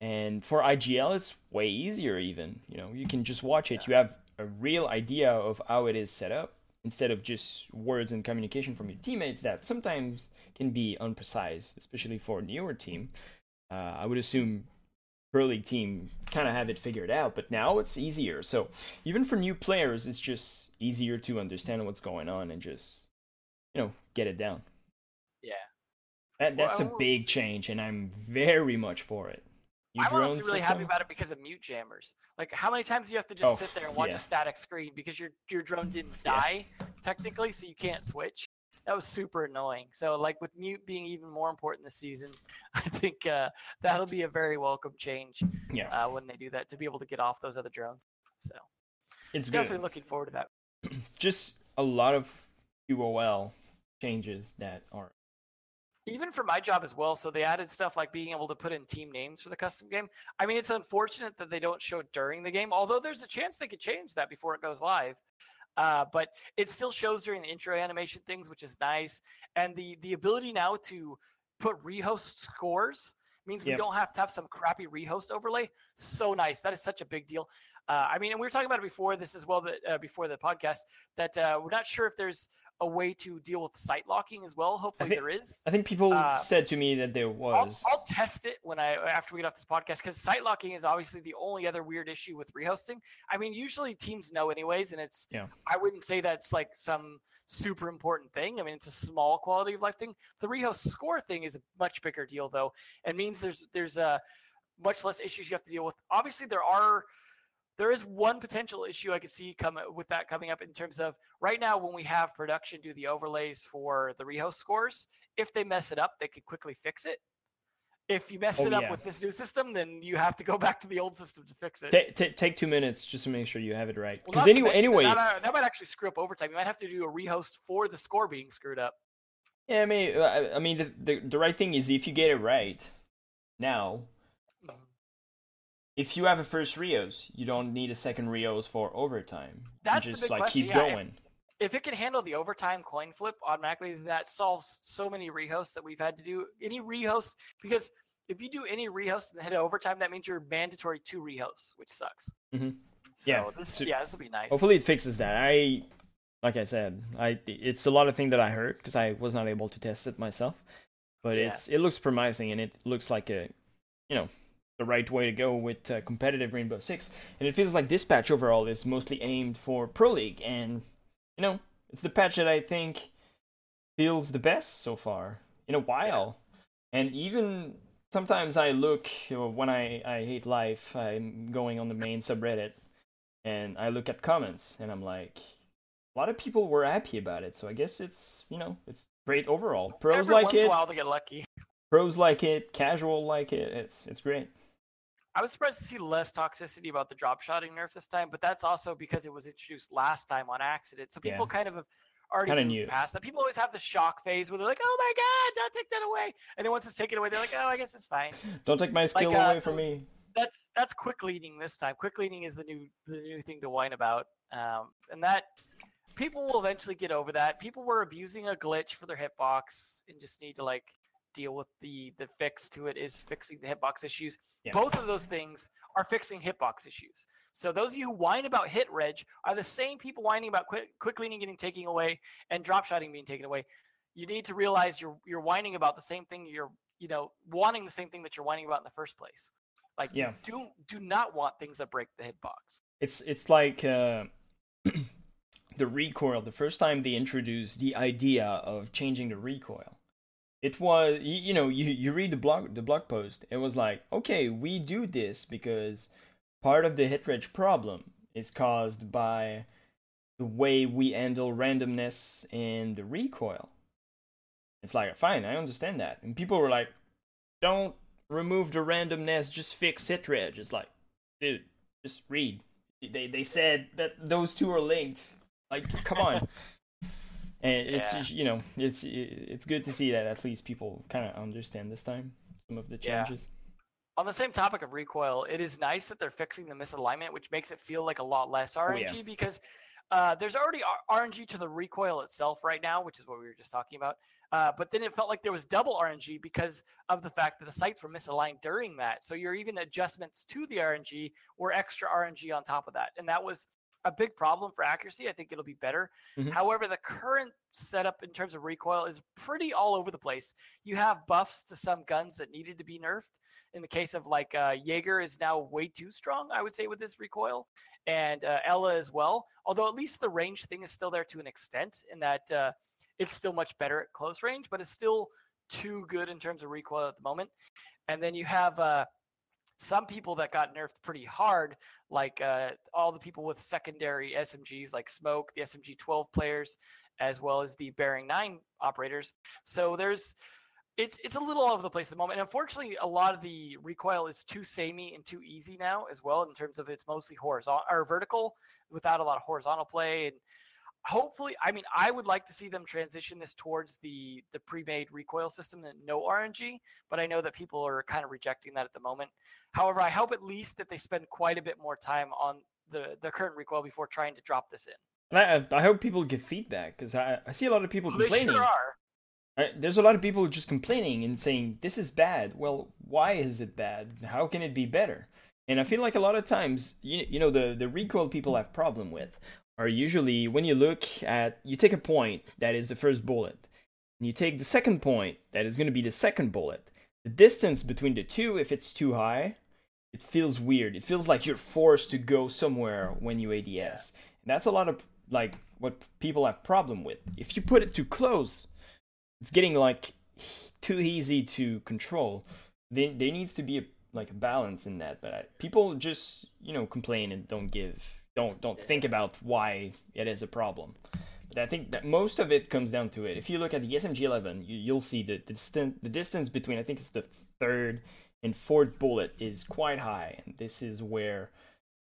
And for IGL, it's way easier. Even you know, you can just watch it. You have a real idea of how it is set up instead of just words and communication from your teammates that sometimes can be unprecise, especially for a newer team. Uh, I would assume Pro League team kind of have it figured out, but now it's easier. So even for new players, it's just easier to understand what's going on and just you know get it down. Yeah. That, that's I a big change, and I'm very much for it. New I'm honestly really happy about it because of mute jammers. Like, how many times do you have to just Oh, sit there and watch yeah. a static screen because your your drone didn't Yeah. die technically, so you can't switch? That was super annoying. So, like with mute being even more important this season, I think uh, that'll be a very welcome change Yeah, uh, when they do that to be able to get off those other drones. So, it's good. definitely looking forward to that. Just a lot of QOL changes that are even for my job as well. So they added stuff like being able to put in team names for the custom game. I mean, it's unfortunate that they don't show it during the game, although there's a chance they could change that before it goes live. Uh, but it still shows during the intro animation things, which is nice. And the the ability now to put rehost scores means we Yep. don't have to have some crappy rehost overlay. So nice. That is such a big deal. Uh, I mean, and we were talking about it before this as well, that uh, before the podcast, that uh, we're not sure if there's a way to deal with site locking as well. Hopefully, think- there is. I think people Uh, said to me that there I'll, was. I'll test it when I after we get off this podcast because site locking is obviously the only other weird issue with rehosting. I mean, usually teams know anyways, and it's Yeah. I wouldn't say that's like some super important thing. I mean, it's a small quality of life thing. The rehost score thing is a much bigger deal though, and means there's there's uh, much less issues you have to deal with. Obviously, there are there is one potential issue I could see come with that coming up in terms of right now when we have production do the overlays for the rehost scores. If they mess it up, they could quickly fix it. If you mess Oh, it up yeah. with this new system, then you have to go back to the old system to fix it. Ta- ta- take two minutes just to make sure you have it right. Because to anyway, that anyway, that, might- that might actually screw up overtime. You might have to do a rehost for the score being screwed up. yeah, I mean, uh, I, I mean, the, the the right thing is if you get it right now, if you have a first rehost, you don't need a second rehost for overtime. That's you the just big like question, keep yeah, if- going. if it can handle the overtime coin flip automatically, that solves so many rehosts that we've had to do. Any rehost because if you do any rehost and hit overtime, that means you're mandatory two rehosts, which sucks. Mhm. So Yeah, this so- yeah, this will be nice. Hopefully, it fixes that. I, like I said, I it's a lot of thing that I heard because I was not able to test it myself, but Yeah. it's it looks promising and it looks like a, you know, the right way to go with uh, competitive Rainbow Six, and it feels like this patch overall is mostly aimed for Pro League, and you know, it's the patch that I think feels the best so far in a while, and even sometimes I look you know, when I I hate life, I'm going on the main subreddit and I look at comments and I'm like, a lot of people were happy about it. So I guess it's you know it's great overall. Pros Every like once in it, a while they get lucky. pros like it, casual like it. It's it's great. I was surprised to see less toxicity about the drop shotting nerf this time, but that's also because it was introduced last time on accident. So people Yeah. kind of have already Kinda moved knew. past that. People always have the shock phase where they're like, "Oh my god, don't take that away," and then once it's taken away, they're like, "Oh, I guess it's fine." Don't take my skill uh, away so- from me. that's that's quick leaning this time. Quick leaning is the new the new thing to whine about, um, and that people will eventually get over that. People were abusing a glitch for their hitbox and just need to like deal with the the fix to it is fixing the hitbox issues. Yeah. Both of those things are fixing hitbox issues. So those of you who whine about hit reg are the same people whining about quick quick leaning getting taken away and drop shotting being taken away. You need to realize you're you're whining about the same thing you're you know wanting the same thing that you're whining about in the first place. Like Yeah. do do not want things that break the hitbox. It's it's like uh, the recoil. The first time they introduced the idea of changing the recoil, it was you, you know you you read the blog the blog post. It was like okay, we do this because part of the hit reg problem is caused by the way we handle randomness and the recoil. It's like fine, I understand that, and people were like, don't remove the randomness, just fix hit reg. It's like, dude, just read they they said that those two are linked. Like, come on. And it's Yeah. you know it's it's good to see that at least people kind of understand this time some of the Yeah. changes. On the same topic of recoil, it is nice that they're fixing the misalignment, which makes it feel like a lot less RNG yeah. because uh, there's already RNG to the recoil itself right now, which is what we were just talking about. Uh, but then it felt like there was double RNG because of the fact that the sights were misaligned during that. So your even adjustments to the RNG were extra RNG on top of that, and that was a big problem for accuracy. I think it'll be better. Mhm. However, the current setup in terms of recoil is pretty all over the place. You have buffs to some guns that needed to be nerfed. In the case of like uh, Jaeger is now way too strong, I would say, with this recoil, and uh, Ella as well. Although at least the range thing is still there to an extent, in that uh, it's still much better at close range, but it's still too good in terms of recoil at the moment. And then you have uh, some people that got nerfed pretty hard, like uh, all the people with secondary SMGs, like Smoke, the SMG 12 players, as well as the Bearing 9 operators. So there's it's it's a little all over the place at the moment. And unfortunately, a lot of the recoil is too samey and too easy now as well, in terms of it's mostly horizontal or vertical without a lot of horizontal play. And hopefully, I mean, I would like to see them transition this towards the the pre-made recoil system and no RNG. But I know that people are kind of rejecting that at the moment. However, I hope at least that they spend quite a bit more time on the the current recoil before trying to drop this in. And I I hope people give feedback because I I see a lot of people Well, they complaining. sure are. I- There's a lot of people just complaining and saying this is bad. Well, why is it bad? How can it be better? And I feel like a lot of times, you, you know, the the recoil people have problem with are usually when you look at you take a point that is the first bullet, and you take the second point that is going to be the second bullet. The distance between the two, if it's too high, it feels weird. It feels like you're forced to go somewhere when you ADS. And that's a lot of like what people have problem with. If you put it too close, it's getting like too easy to control. There, there needs to be a, like a balance in that. But I, people just you know complain and don't give don't don't think about why it is a problem. But I think that most of it comes down to it. If you look at the SMG11, you, you'll see the, the distance the distance between I think it's the third and fourth bullet is quite high, and this is where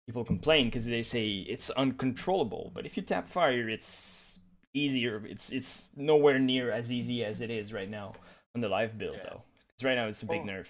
people complain because they say it's uncontrollable. But if you tap fire, it's easier. It's it's nowhere near as easy as it is right now on the live build Yeah. though. Because right now it's a big Well, nerf.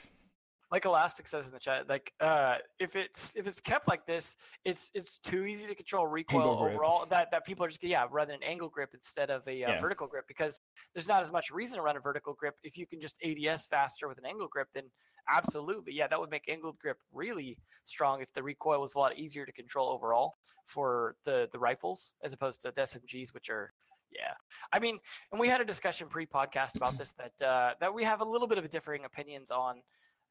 Like Elastic says in the chat, like uh, if it's if it's kept like this, it's it's too easy to control recoil overall. That that people are just yeah rather an angle grip instead of a uh, Yeah. vertical grip because there's not as much reason to run a vertical grip if you can just ADS faster with an angle grip. Then absolutely yeah that would make angled grip really strong if the recoil was a lot easier to control overall for the the rifles as opposed to the SMGs which are yeah I mean and we had a discussion pre-podcast about this that uh, that we have a little bit of differing opinions on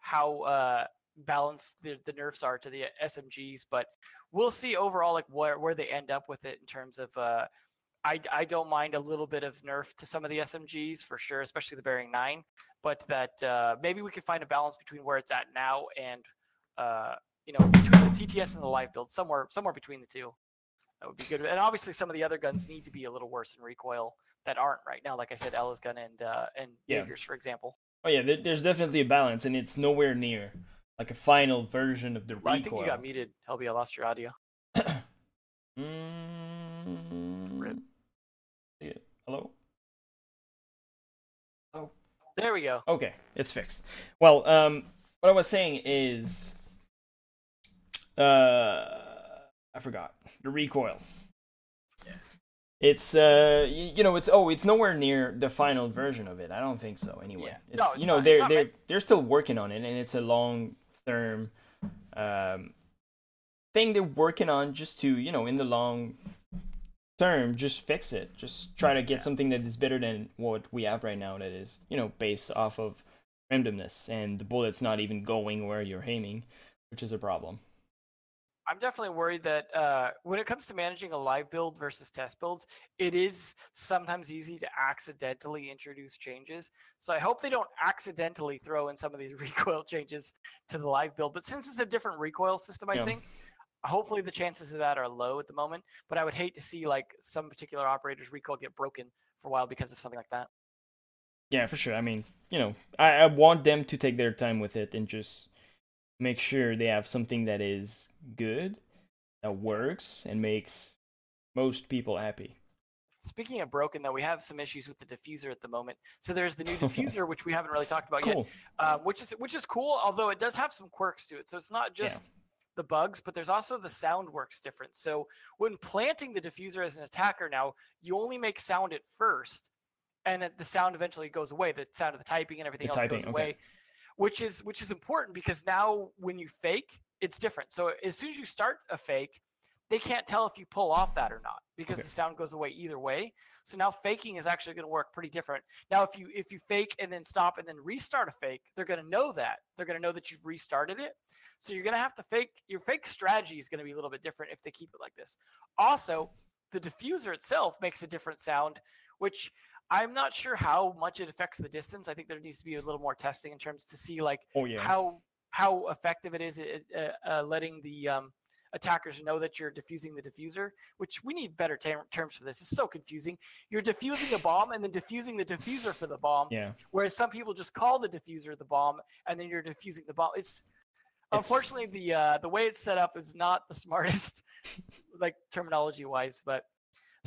how uh, balanced the, the nerfs are to the SMGs, but we'll see overall like where where they end up with it in terms of. Uh, I I don't mind a little bit of nerf to some of the SMGs for sure, especially the Bearing Nine, but that uh, maybe we could find a balance between where it's at now and uh, you know between the TTS and the live build, somewhere somewhere between the two. That would be good. And obviously, some of the other guns need to be a little worse in recoil that aren't right now. Like I said, Ella's gun and uh, and Yeah. Jaegers, for example. Oh yeah, there's definitely a balance, and it's nowhere near like a final version of the recoil. I think you got muted, Helby. I lost your audio. Mm, Rip. yeah. Hello. Oh, there we go. Okay, it's fixed. Well, um, what I was saying is, uh, I forgot the recoil. It's uh you know it's oh it's nowhere near the final version of it. I don't think so anyway. Yeah. It's, No, you know not- they're they're meant- they're still working on it and it's a long term um thing they're working on just to, you know, in the long term just fix it. Just try to get Yeah. something that is better than what we have right now that is, you know, based off of randomness and the bullet's not even going where you're aiming, which is a problem. I'm definitely worried that uh, when it comes to managing a live build versus test builds, it is sometimes easy to accidentally introduce changes. So I hope they don't accidentally throw in some of these recoil changes to the live build. But since it's a different recoil system, I Yeah. think hopefully the chances of that are low at the moment. But I would hate to see like some particular operators recoil get broken for a while because of something like that. Yeah, for sure. I mean, you know, I, I want them to take their time with it and just make sure they have something that is good, that works, and makes most people happy. Speaking of broken, though, we have some issues with the diffuser at the moment. So there's the new diffuser, which we haven't really talked about yet. Cool. um, which is which is cool. Although it does have some quirks to it, so it's not Yeah. just the bugs, but there's also the sound works different. So when planting the diffuser as an attacker, now you only make sound at first, and the sound eventually goes away. The sound of the typing and everything The else typing, goes okay. away, which is which is important because now when you fake, it's different. So as soon as you start a fake, they can't tell if you pull off that or not because Okay. the sound goes away either way. So now faking is actually going to work pretty different. Now, if you if you fake and then stop and then restart a fake, they're going to know that. They're going to know that you've restarted it. So you're going to have to fake. Your fake strategy is going to be a little bit different if they keep it like this. Also, the diffuser itself makes a different sound, which I'm not sure how much it affects the distance. I think there needs to be a little more testing in terms to see like Oh yeah. how how effective it is at uh, uh, letting the um, attackers know that you're diffusing the diffuser. Which we need better ter- terms for this. It's so confusing. You're diffusing a bomb and then diffusing the diffuser for the bomb. yeah. Whereas some people just call the diffuser the bomb, and then you're diffusing the bomb. It's unfortunately the uh, the way it's set up is not the smartest, like terminology wise. But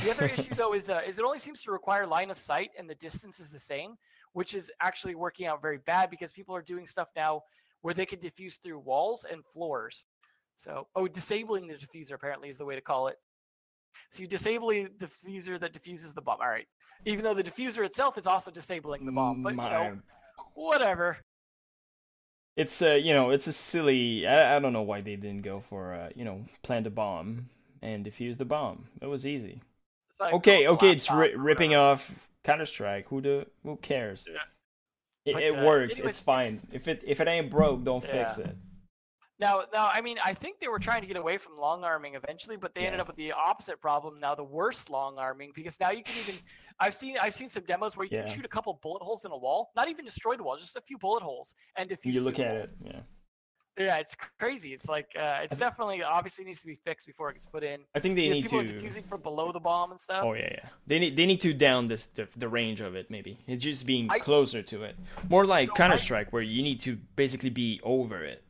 the other issue though is uh, is it only seems to require line of sight, and the distance is the same, which is actually working out very bad because people are doing stuff now where they can diffuse through walls and floors. So, oh, disabling the diffuser apparently is the way to call it. So you disable the diffuser that diffuses the bomb. All right. Even though the diffuser itself is also disabling the bomb, but you know, whatever. It's a you know, it's a silly. I, I don't know why they didn't go for uh, you know, plant a bomb and defuse the bomb. It was easy. Like Okay, okay, it's ri- ripping off Counter Strike. Who the who cares? Yeah. It, But, it uh, works. anyways, it's fine. it's- If it if it ain't broke, don't fix it. Now, now, I mean, I think they were trying to get away from long arming eventually, but they ended up with the opposite problem. Now, the worst long arming because now you can even. I've seen I've seen some demos where you Yeah. can shoot a couple bullet holes in a wall, not even destroy the wall, just a few bullet holes, and if You look at it. Yeah. Yeah, it's crazy. It's like uh, it's definitely obviously needs to be fixed before it gets put in. I think they Because need people to. are defusing from below the bomb and stuff. Oh yeah, yeah. They need they need to down this the, the range of it. Maybe it's just being I- closer to it. More like So Counter Strike, where you need to basically be over it.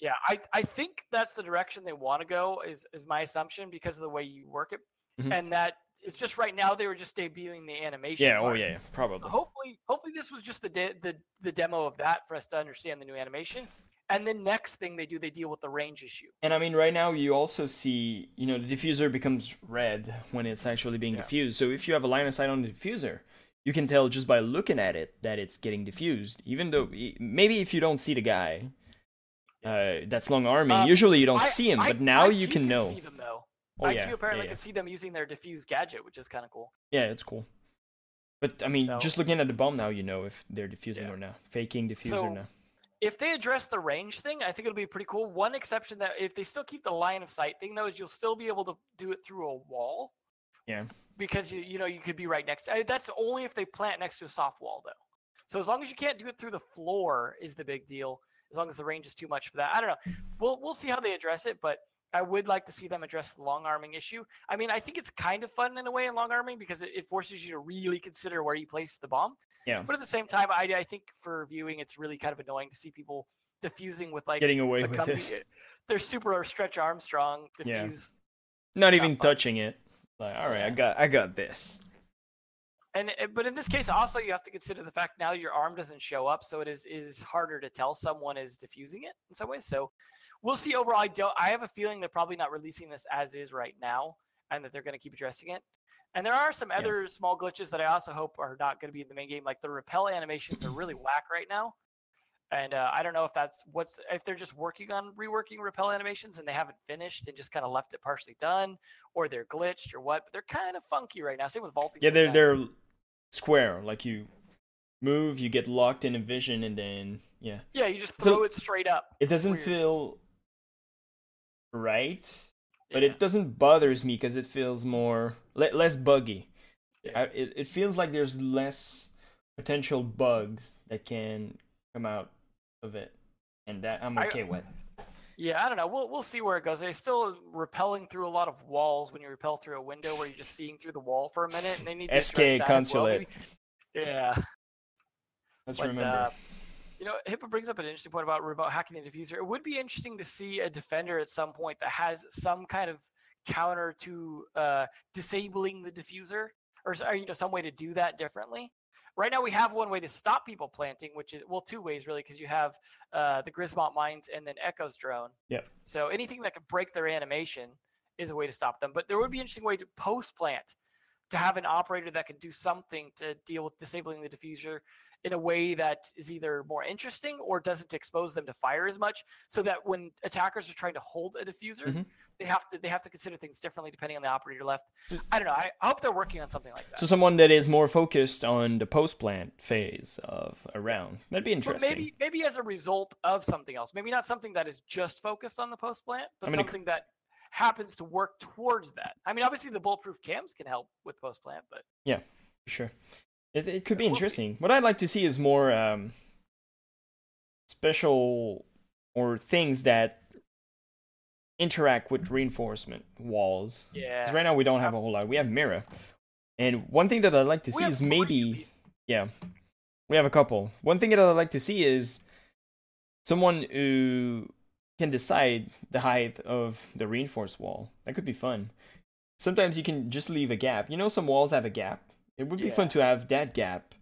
Yeah, I, I think that's the direction they want to go. Is is my assumption because of the way you work it, Mhm. and that it's just right now they were just debuting the animation. Yeah. Oh part. yeah. yeah, Probably. hopefully hopefully this was just the de- the the demo of that for us to understand the new animation and then next thing they do they deal with the range issue And I mean, right now you also see, you know, the diffuser becomes red when it's actually being Yeah. diffused. So if you have a line of sight on the diffuser, you can tell just by looking at it that it's getting diffused. Even though maybe if you don't see the guy, uh, that's long arming. Um, Usually you don't I- see him, I- but now you IQ can know. see them though Oh IQ yeah, apparently yeah, can see them using their diffuse gadget which is kind of cool yeah, it's cool. But I mean, So- just looking at the bomb now, you know if they're diffusing or not, faking diffuse So- or not. If they address the range thing i think it'll be pretty cool. One exception that if they still keep the line of sight thing though is you'll still be able to do it through a wall. Yeah. because you you know you could be right next to, that's only if they plant next to a soft wall though. So as long as you can't do it through the floor is the big deal. As long as the range is too much for that. I don't know. We'll we'll see how they address it but I would like to see them address the long arming issue. I mean, I think it's kind of fun in a way in long arming because it, it forces you to really consider where you place the bomb. Yeah. But at the same time, I, I think for viewing, it's really kind of annoying to see people diffusing with like Getting away a with company. it. They're super stretch Armstrong Yeah. diffuse. Not it's even fun. touching it. Like, all right, I got I got this. And uh, but in this case, also you have to consider the fact now your arm doesn't show up, so it is is harder to tell someone is diffusing it in some ways. So we'll see. Overall, I don't. I have a feeling they're probably not releasing this as is right now, and that they're going to keep addressing it. And there are some Yeah. other small glitches that I also hope are not going to be in the main game. Like the repel animations are really whack right now, and uh, I don't know if that's what's if they're just working on reworking repel animations and they haven't finished and just kind of left it partially done, or they're glitched or what. But they're kind of funky right now. Same with vaulting. Yeah, they're they're square. Like you move, you get locked in a vision, and then yeah, yeah. You just So- throw it straight up. it doesn't Weird. feel right, but it doesn't bothers me because it feels more le- less buggy. Yeah. I, it it feels like there's less potential bugs that can come out of it, and that I'm I- okay with. Yeah, I don't know. We'll we'll see where it goes. They're still repelling through a lot of walls when you repel through a window where you're just seeing through the wall for a minute, and they need to SK as well. Yeah, Let's but, remember. uh, you know, Hippo brings up an interesting point about remote hacking the diffuser. It would be interesting to see a defender at some point that has some kind of counter to uh, disabling the diffuser, or, or you know, some way to do that differently. Right now, we have one way to stop people planting, which is well, two ways really, because you have uh, the Grismont mines and then Echo's drone. Yep. So anything that could break their animation is a way to stop them. But there would be an interesting way to post plant to have an operator that can do something to deal with disabling the diffuser in a way that is either more interesting or doesn't expose them to fire as much so that when attackers are trying to hold a diffuser Mhm. they have to they have to consider things differently depending on the operator left Just- i don't know I, I hope they're working on something like that So someone that is more focused on the post plant phase of a round. That'd be but interesting. maybe maybe as a result of something else maybe not something that is just focused on the post plant but I mean, it c- something that happens to work towards that i mean obviously the bulletproof cams can help with post plant but Yeah, For sure. It, it could be We'll see. interesting. What I'd like to see is more um, special or things that interact with reinforcement walls. yeah right now we don't have a whole lot. We have Mira. And one thing that I'd like to We see is maybe yeah. We have a couple. One thing that I'd like to see is someone who can decide the height of the reinforced wall. That could be fun. Sometimes you can just leave a gap. You know, some walls have a gap. It would be fun to have that gap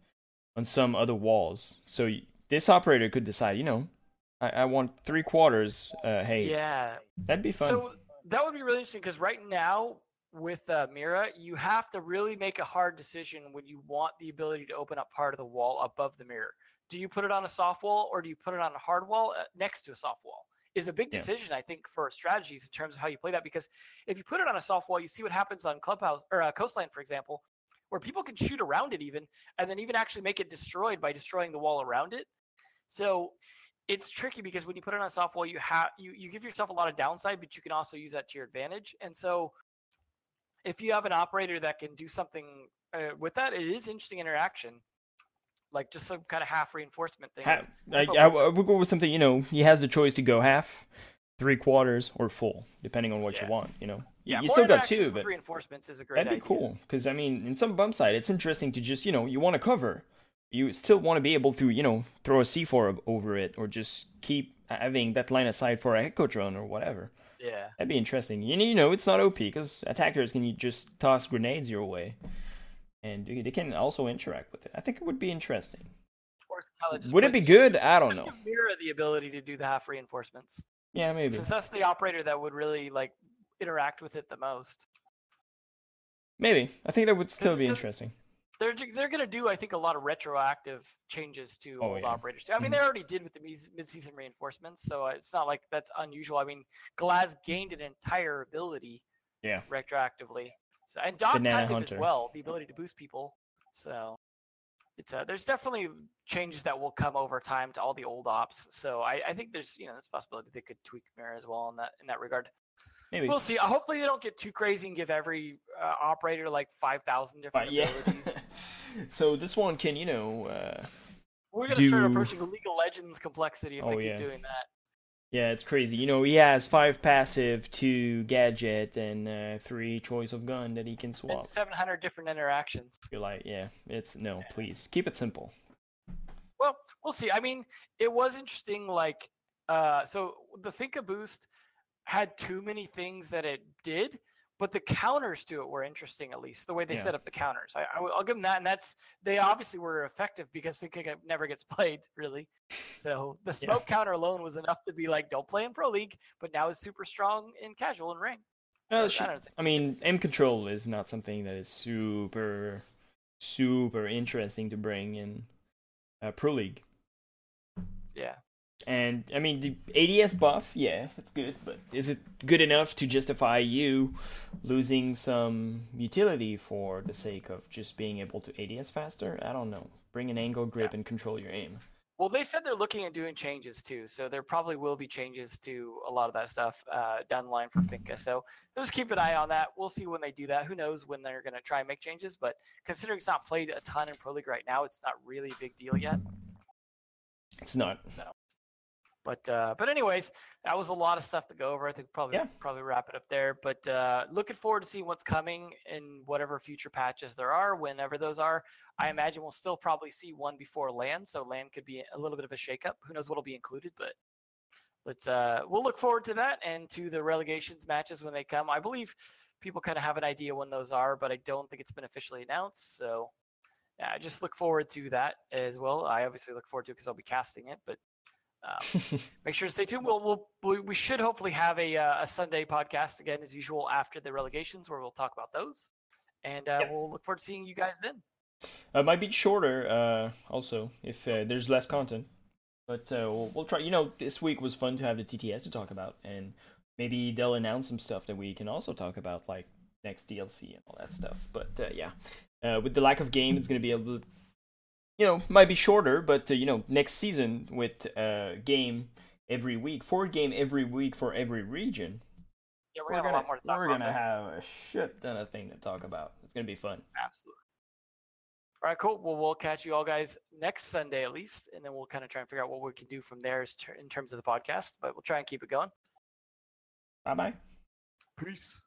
on some other walls. So this operator could decide, you know, I, I want three quarters. Uh, hey, yeah that'd be fun. So that would be really interesting because right now with uh, Mira, you have to really make a hard decision when you want the ability to open up part of the wall above the mirror. Do you put it on a soft wall or do you put it on a hard wall uh, next to a soft wall? Is a big Yeah. decision, I think, for strategies in terms of how you play that. Because if you put it on a soft wall, you see what happens on Clubhouse or uh, Coastline, for example, where people can shoot around it even, and then even actually make it destroyed by destroying the wall around it. So it's tricky because when you put it on a soft wall, you have you you give yourself a lot of downside, but you can also use that to your advantage. And so, if you have an operator that can do something uh, with that, it is interesting interaction, like just some kind of half reinforcement thing. half, I, I, I would go with something, you know, he has the choice to go half, three quarters, or full, depending on what Yeah. you want, you know. Yeah, you still got two, but reinforcements is a great That'd be idea. cool because I mean, in some bump side, it's interesting to just you know you want to cover, you still want to be able to you know throw a C4 o- over it or just keep having that line aside for a echo drone or whatever. Yeah, That'd be interesting. You know, you know it's not OP because attackers can just toss grenades your way, and they can also interact with it. I think it would be interesting. or it's kinda just Would it be good? I don't know. Mira the ability to do the half reinforcements, Yeah, maybe. since that's the operator that would really like interact with it the most. Maybe. I think that would still be interesting. They're they're gonna do, I think, a lot of retroactive changes to Oh, old yeah. operators too. I mean, Mhm. they already did with the mid-season reinforcements, so uh, it's not like that's unusual. I mean, Glaz gained an entire ability Yeah. retroactively, so and Doc Banana kind of Hunter. as well, the ability to boost people. So it's uh, there's definitely changes that will come over time to all the old ops. So I, I think there's you know there's possibility they could tweak Mira as well in that in that regard. Maybe. We'll see. Uh, hopefully they don't get too crazy and give every uh, operator like five thousand different But yeah. abilities. so this one can you know. Uh, We're gonna start do- approaching League of Legends complexity if Oh, they keep yeah. doing that. Yeah, it's crazy. You know, he has five passive, two gadget, and uh, three choice of gun that he can swap. 700 different interactions. You're like, yeah, it's no, please keep it simple. Well, we'll see. I mean, it was interesting. Like, uh, so the Finka boost had too many things that it did, but the counters to it were interesting. At least the way they Yeah. set up the counters, I, I, will give them that. And that's they obviously were effective because ge- never gets played really. So the Yeah. smoke counter alone was enough to be like, don't play in pro league, but now it's super strong in casual and ring. Uh, So, sh- I I mean, M control is not something that is super, super interesting to bring in uh, Pro League. yeah. And I mean, the ADS buff, yeah, it's good, but is it good enough to justify you losing some utility for the sake of just being able to ADS faster? I don't know. Bring an angle grip and control your aim. Well, they said they're looking at doing changes too, so there probably will be changes to a lot of that stuff uh, down the line for Finka. So just keep an eye on that. We'll see when they do that. Who knows when they're going to try and make changes? But considering it's not played a ton in Pro League right now, it's not really a big deal yet. It's not. So, but uh, but anyways, that was a lot of stuff to go over. I think probably Yeah. probably wrap it up there. But uh, looking forward to seeing what's coming in whatever future patches there are, whenever those are. I imagine we'll still probably see one before LAN, so LAN could be a little bit of a shakeup. Who knows what'll be included, but let's uh, we'll look forward to that and to the relegations matches when they come. I believe people kind of have an idea when those are, but I don't think it's been officially announced. So yeah, I just look forward to that as well. I obviously look forward to it because I'll be casting it, but um, make sure to stay tuned. We'll, we'll we- we should hopefully have a uh, a Sunday podcast again as usual after the relegations where we'll talk about those, and uh, we'll look forward to seeing you guys then. Uh, might be shorter, uh, also, if uh, there's less content. But uh, we'll, we'll try. You know, this week was fun to have the TTS to talk about, and maybe they'll announce some stuff that we can also talk about, like next DLC and all that stuff. But uh, yeah, uh, with the lack of game, it's gonna be a little, you know, might be shorter, but uh, you know, next season with uh, game every week, four game every week for every region, Yeah, we're, we're gonna have a lot more to talk we're gonna have a shit ton of thing to talk about. It's gonna be fun. Absolutely. All right, cool. Well, we'll catch you all guys next Sunday at least, and then we'll kind of try and figure out what we can do from there in terms of the podcast. But we'll try and keep it going. Bye bye. Peace.